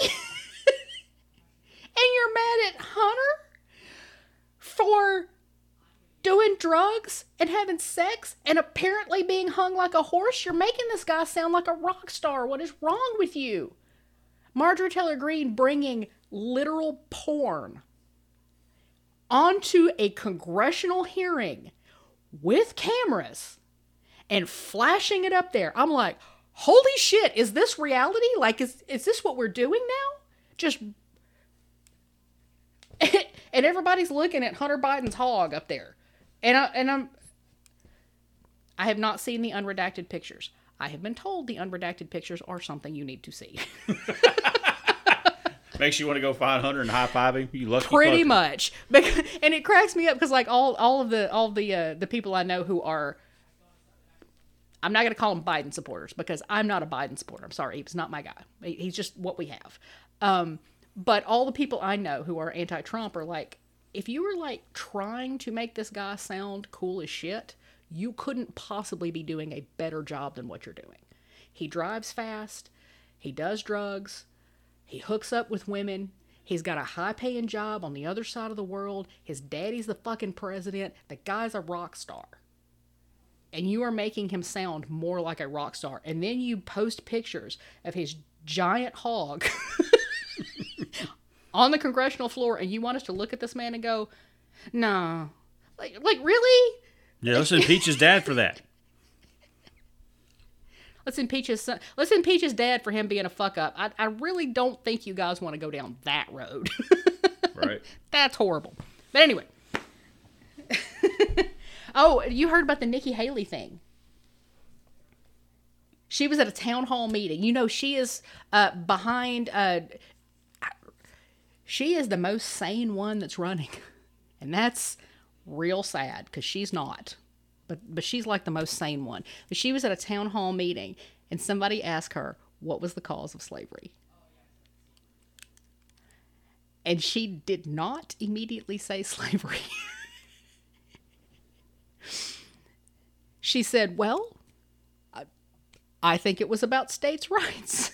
Speaker 2: and you're mad at Hunter for doing drugs and having sex and apparently being hung like a horse. You're making this guy sound like a rock star. What is wrong with you? Marjorie Taylor Greene bringing literal porn onto a congressional hearing with cameras and flashing it up there. I'm like, holy shit, is this reality? Like, is, is this what we're doing now? Just. *laughs* and everybody's looking at Hunter Biden's hog up there. And, I, and I'm. I have not seen the unredacted pictures. I have been told the unredacted pictures are something you need to see. *laughs*
Speaker 1: Makes you want to go find Hunter and high five him. You lucky
Speaker 2: pretty
Speaker 1: fucker.
Speaker 2: much and it cracks me up because like all all of the all the uh, the people i know who are i'm not going to call them biden supporters because i'm not a biden supporter i'm sorry he's not my guy he's just what we have um but all the people i know who are anti-trump are like if you were like trying to make this guy sound cool as shit you couldn't possibly be doing a better job than what you're doing he drives fast he does drugs he hooks up with women. He's got a high paying job on the other side of the world. His daddy's the fucking president. The guy's a rock star. And you are making him sound more like a rock star. And then you post pictures of his giant hog *laughs* on the congressional floor and you want us to look at this man and go, nah. Like like really?
Speaker 1: Yeah, let's impeach his dad for that. *laughs*
Speaker 2: Let's impeach his son. Let's impeach his dad for him being a fuck up. I, I really don't think you guys want to go down that road. *laughs*
Speaker 1: Right.
Speaker 2: That's horrible. But anyway. *laughs* oh, you heard about the Nikki Haley thing. She was at a town hall meeting. You know, she is uh, behind. Uh, She is the most sane one that's running. And that's real sad because she's not. But, but she's like the most sane one. But she was at a town hall meeting and somebody asked her, What was the cause of slavery? And she did not immediately say *laughs* slavery. she said, Well, I, I think it was about states' *laughs* rights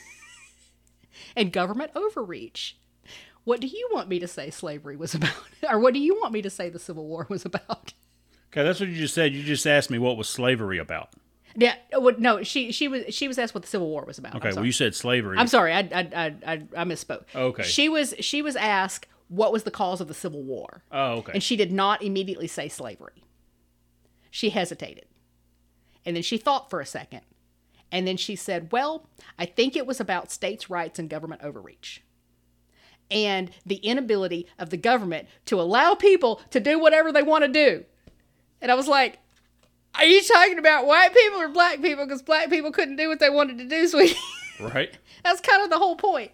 Speaker 2: and government overreach. What do you want me to say slavery was *laughs* about? Or what do you want me to say the Civil War was about?
Speaker 1: Okay, that's what you just said. You just asked me what was slavery about.
Speaker 2: Yeah, uh, well, no, she she was she was asked what the Civil War was about.
Speaker 1: Okay, well you said slavery.
Speaker 2: I'm sorry, I I, I I I misspoke.
Speaker 1: Okay.
Speaker 2: She was she was asked what was the cause of the Civil War,
Speaker 1: oh, okay.
Speaker 2: and she did not immediately say slavery. She hesitated, and then she thought for a second, and then she said, "Well, I think it was about states' rights and government overreach." And the inability of the government to allow people to do whatever they want to do. And I was like, Are you talking about white people or black people? Because black people couldn't do what they wanted to do, *laughs* sweetie.
Speaker 1: right? *laughs*
Speaker 2: That's kind of the whole point.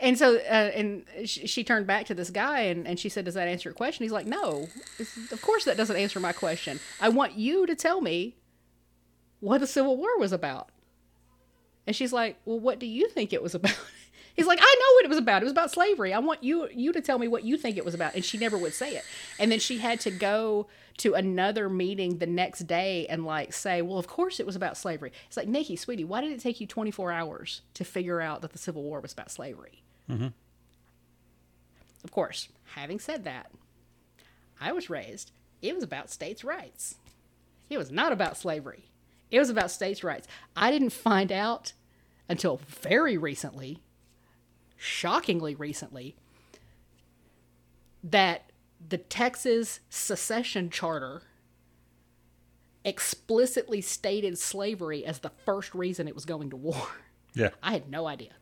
Speaker 2: And so, uh, and she, she turned back to this guy and, and she said, Does that answer your question? He's like, No, of course that doesn't answer my question. I want you to tell me what the Civil War was about. And she's like, Well, what do you think it was about? He's like, I know what it was about. It was about slavery. I want you you to tell me what you think it was about. And she never would say it. And then she had to go to another meeting the next day and like say, Well, of course it was about slavery. It's like, Nikki, sweetie, why did it take you 24 hours to figure out that the Civil War was about slavery? Mm-hmm. Of course, having said that, I was raised, it was about states' rights. It was not about slavery. It was about states' rights. I didn't find out until very recently, shockingly recently, that the Texas secession charter explicitly stated slavery as the first reason it was going to war.
Speaker 1: Yeah. *laughs*
Speaker 2: I had no idea.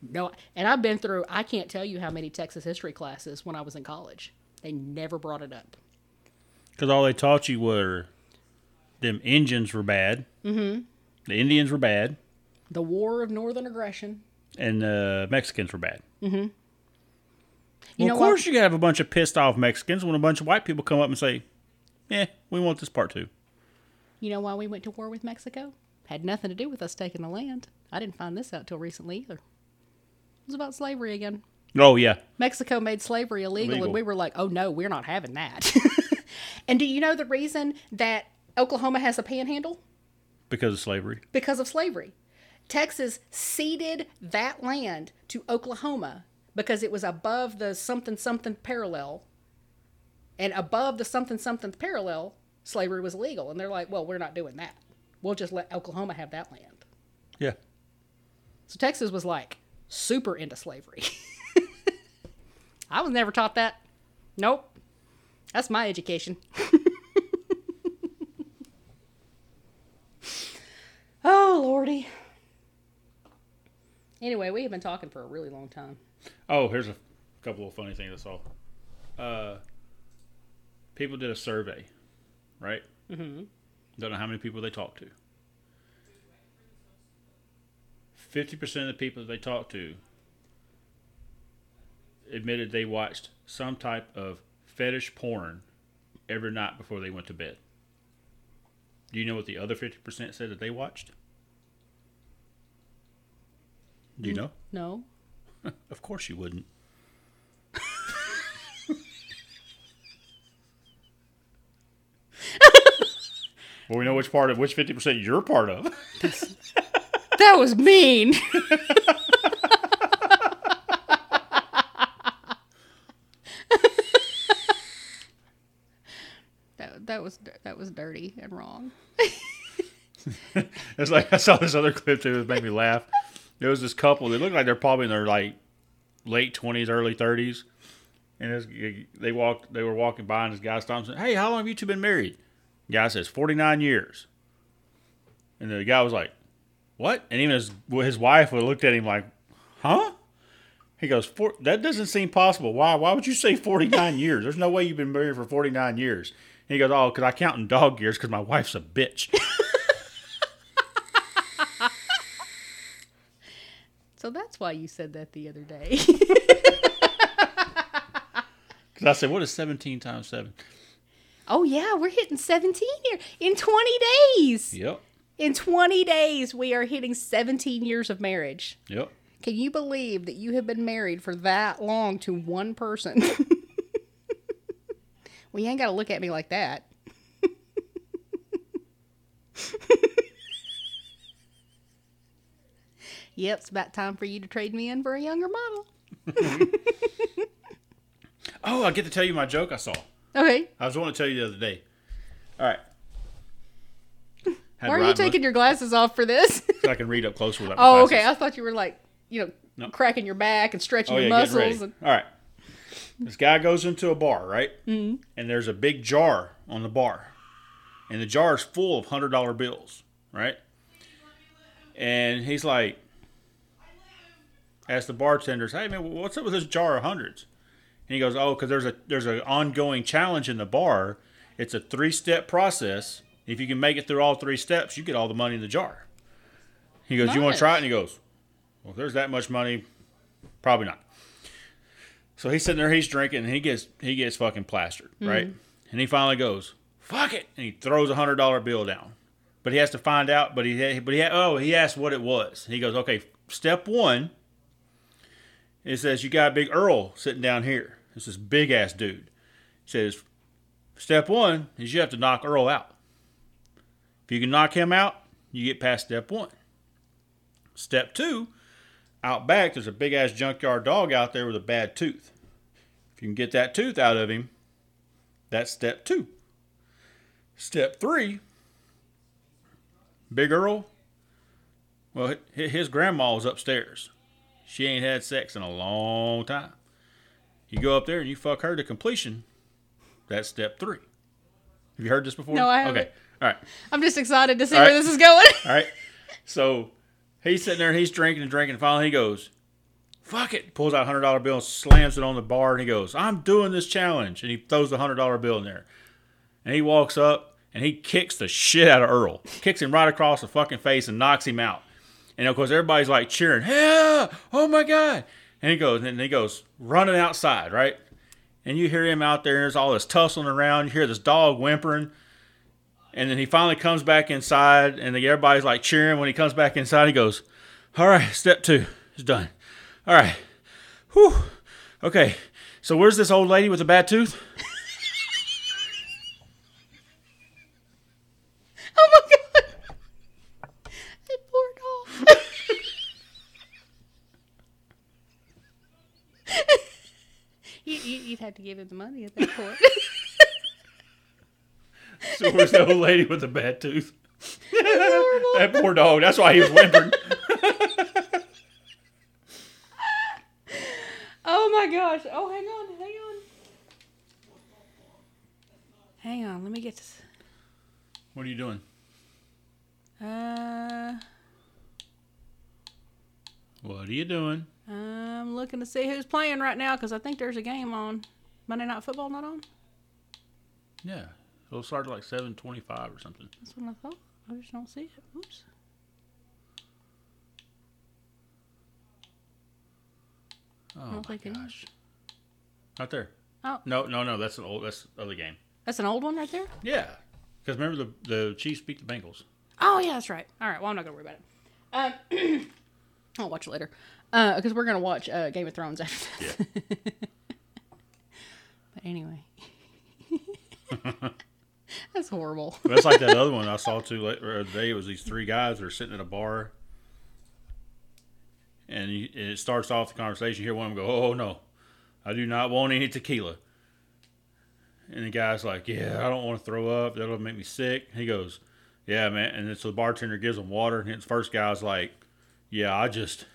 Speaker 2: No, and I've been through. I can't tell you how many Texas history classes when I was in college. They never brought it up.
Speaker 1: Because all they taught you were them Indians were bad. Mm-hmm. The Indians were bad,
Speaker 2: The War of Northern Aggression.
Speaker 1: And the Mexicans were bad. Mm-hmm.
Speaker 2: You
Speaker 1: well, of
Speaker 2: what?
Speaker 1: course, you can have a bunch of pissed off Mexicans when a bunch of white people come up and say, "Yeah, we want this part too."
Speaker 2: You know why we went to war with Mexico? Had nothing to do with us taking the land. I didn't find this out till recently either. It was about slavery again.
Speaker 1: Oh yeah,
Speaker 2: Mexico made slavery illegal,
Speaker 1: Illegal.
Speaker 2: and we were like, oh no, we're not having that. *laughs* and do you know the reason that Oklahoma has a panhandle?
Speaker 1: because of slavery.
Speaker 2: Because of slavery. Texas ceded that land to Oklahoma because it was above the something something parallel. And above the something something parallel, slavery was illegal. And they're like, well, we're not doing that. We'll just let Oklahoma have that land.
Speaker 1: Yeah.
Speaker 2: So Texas was like super into slavery. *laughs* I was never taught that. Nope. That's my education. *laughs* oh, Lordy. Anyway, we have been talking for a really long time.
Speaker 1: Oh, here's a couple of funny things I saw. Uh, people did a survey, right? Mm-hmm. Don't know how many people they talked to. Fifty percent of the people that they talked to admitted they watched some type of fetish porn every night before they went to bed. Do you know what the other fifty percent said that they watched? Do you know?
Speaker 2: No? *laughs*
Speaker 1: Of course you wouldn't. *laughs* well, we know which part of which fifty percent you're part of. *laughs*
Speaker 2: That was mean. that, that was that was dirty and wrong.
Speaker 1: It's like I saw this other clip too. It made me laugh. There was this couple. They looked like they're probably in their like late twenties, early thirties, and they walked. They were walking by, and this guy stops and said, "Hey, how long have you two been married?" The guy says, 49 years." And the guy was like, "What?" And even his his wife would looked at him like, "Huh?" He goes, "For- "That doesn't seem possible. Why? Why would you say 49 *laughs* years? There's no way you've been married for 49 years." And he goes, "Oh, because I count in dog years because my wife's a bitch." *laughs*
Speaker 2: So that's why you said that the other day. *laughs*
Speaker 1: Because I said, what is 17 times 7?
Speaker 2: Oh yeah, we're hitting 17 here in 20 days.
Speaker 1: Yep.
Speaker 2: In 20 days, we are hitting 17 years of marriage.
Speaker 1: Yep.
Speaker 2: Can you believe that you have been married for that long to one person? *laughs* well, you ain't got to look at me like that. *laughs* yep, it's about time for you to trade me in for a younger model. *laughs*
Speaker 1: Oh, I get to tell you my joke I saw.
Speaker 2: Okay.
Speaker 1: I was wanting to tell you the other day. All right. *laughs* Had
Speaker 2: Why are you taking your glasses off for this? *laughs*
Speaker 1: so I can read up close without my
Speaker 2: oh, okay. I thought you were like, you know,
Speaker 1: No.
Speaker 2: cracking your back and stretching
Speaker 1: Oh,
Speaker 2: your
Speaker 1: yeah,
Speaker 2: muscles. And,
Speaker 1: All right. This guy goes into a bar, right? Mm-hmm. And there's a big jar on the bar. And the jar is full of $100 bills, right? And he's like, asks the bartenders, hey, man, what's up with this jar of hundreds? And he goes, oh, because there's a there's an ongoing challenge in the bar. It's a three step process. If you can make it through all three steps, you get all the money in the jar. He goes, you want to try it? And he goes, well, if there's that much money, probably not. So he's sitting there, he's drinking, and he gets he gets fucking plastered, mm-hmm. right? And he finally goes, "Fuck it!" and he throws a hundred dollar bill down. But he has to find out. But he but he oh he asked what it was. He goes, "Okay, step one." It says you got Big Earl sitting down here. It's This is big ass dude. He says, "Step one is you have to knock Earl out. If you can knock him out, you get past step one. Step two, out back, there's a big ass junkyard dog out there with a bad tooth. If you can get that tooth out of him, that's step two. Step three, Big Earl, well, his grandma was upstairs. She ain't had sex in a long time. You go up there and you fuck her to completion. That's step three. Have you heard this before?
Speaker 2: No, I haven't.
Speaker 1: Okay. All right.
Speaker 2: I'm just excited to see
Speaker 1: All
Speaker 2: where
Speaker 1: right.
Speaker 2: this is going.
Speaker 1: All right. So he's sitting there and he's drinking and drinking. And finally, he goes, "Fuck it!" Pulls out a hundred dollar bill and slams it on the bar. And he goes, "I'm doing this challenge." And he throws the hundred dollar bill in there. And he walks up and he kicks the shit out of Earl, kicks him right across the fucking face and knocks him out. And of course, everybody's like cheering, "Yeah! Oh my god!" And he goes, and he goes running outside, right? And you hear him out there, and there's all this tussling around. You hear this dog whimpering. And then he finally comes back inside, and everybody's like cheering. When he comes back inside, he goes, All right, step two is done. All right. Whew. Okay. So where's this old lady with the bad tooth?
Speaker 2: Oh my god! That poor dog. You, to give him the money at that point. *laughs*
Speaker 1: So where's the old lady with the bad tooth? *laughs* that poor dog. That's why he was whimpering. *laughs*
Speaker 2: oh my gosh! Oh, hang on, hang on. Hang on, let me get this.
Speaker 1: what are you doing?
Speaker 2: Uh,
Speaker 1: What are you doing?
Speaker 2: I'm looking to see who's playing right now because I think there's a game on. Monday Night Football not on?
Speaker 1: Yeah. It'll start at like 725 or something.
Speaker 2: That's what I thought. I just don't see it. Oops.
Speaker 1: Oh my
Speaker 2: think it is.
Speaker 1: gosh. Right there.
Speaker 2: Oh.
Speaker 1: No, no, no. That's an old. That's the other game.
Speaker 2: That's an old one right there?
Speaker 1: Yeah. Because remember the the Chiefs beat the Bengals.
Speaker 2: Oh, yeah, that's right. All right, well, I'm not going to worry about it. Um, *clears throat* I'll watch it later. Because we're going to watch uh, Game of Thrones after this.
Speaker 1: Yeah. *laughs*
Speaker 2: Anyway. *laughs* *laughs* that's horrible.
Speaker 1: That's like that other one I *laughs* saw too late the other day. It was these three guys that are sitting at a bar, and, you, and it starts off the conversation. You hear one of them go, "Oh no, I do not want any tequila." And the guy's like, "Yeah, I don't want to throw up. That'll make me sick." He goes, "Yeah, man." And then so the bartender gives him water, and his first guy's like, "Yeah, I just,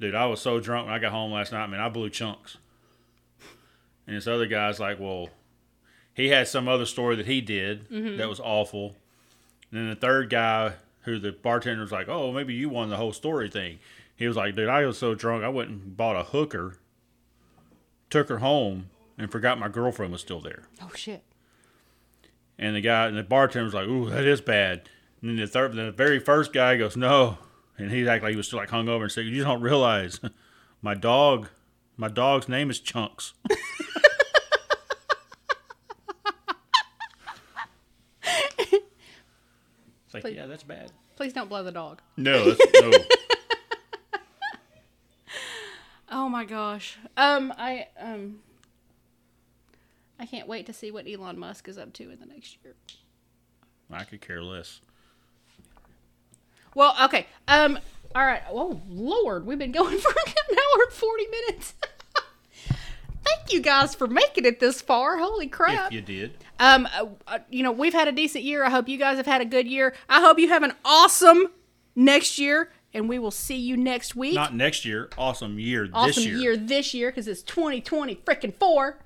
Speaker 1: dude, I was so drunk when I got home last night. Man, I blew chunks." And this other guy's like, "Well." he had some other story that he did mm-hmm. that was awful. And then the third guy, who the bartender was like, "Oh, maybe you won the whole story thing." He was like, "Dude, I was so drunk, I went and bought a hooker, took her home, and forgot my girlfriend was still there."
Speaker 2: Oh, shit.
Speaker 1: And the guy and the bartender was like, "Ooh, that is bad." And then the third, the very first guy goes, "No," and he acted like he was still like hungover and said, "You don't realize, *laughs* my dog, my dog's name is Chunks." *laughs* It's like,
Speaker 2: Please.
Speaker 1: yeah, that's bad.
Speaker 2: Please don't blow the dog.
Speaker 1: No, that's, *laughs* no.
Speaker 2: Oh my gosh. Um, I um, I can't wait to see what Elon Musk is up to in the next year.
Speaker 1: I could care less.
Speaker 2: Well, okay. Um, all right. Oh Lord, we've been going *laughs* for an hour and forty minutes. *laughs* Thank you guys for making it this far. Holy crap!
Speaker 1: If you did.
Speaker 2: Um, uh, uh, you know, we've had a decent year. I hope you guys have had a good year. I hope you have an awesome next year, and we will see you next week.
Speaker 1: Not next year. Awesome year
Speaker 2: awesome
Speaker 1: this year.
Speaker 2: year this year because it's 2020 freaking four.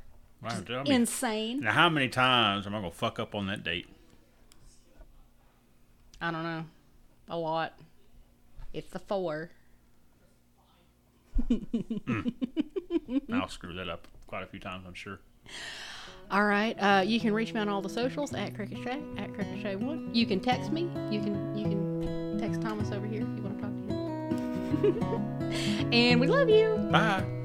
Speaker 1: Wow.
Speaker 2: Insane.
Speaker 1: Now, how many times am I going to fuck up on that date?
Speaker 2: I don't know. A lot. It's the four. *laughs* *laughs*
Speaker 1: I'll screw that up quite a few times, I'm sure.
Speaker 2: All right. Uh, you can reach me on all the socials at Cricket Shay at Cricket Shay One. You can text me. You can you can text Thomas over here if you want to talk to him. *laughs* and we love you.
Speaker 1: Bye.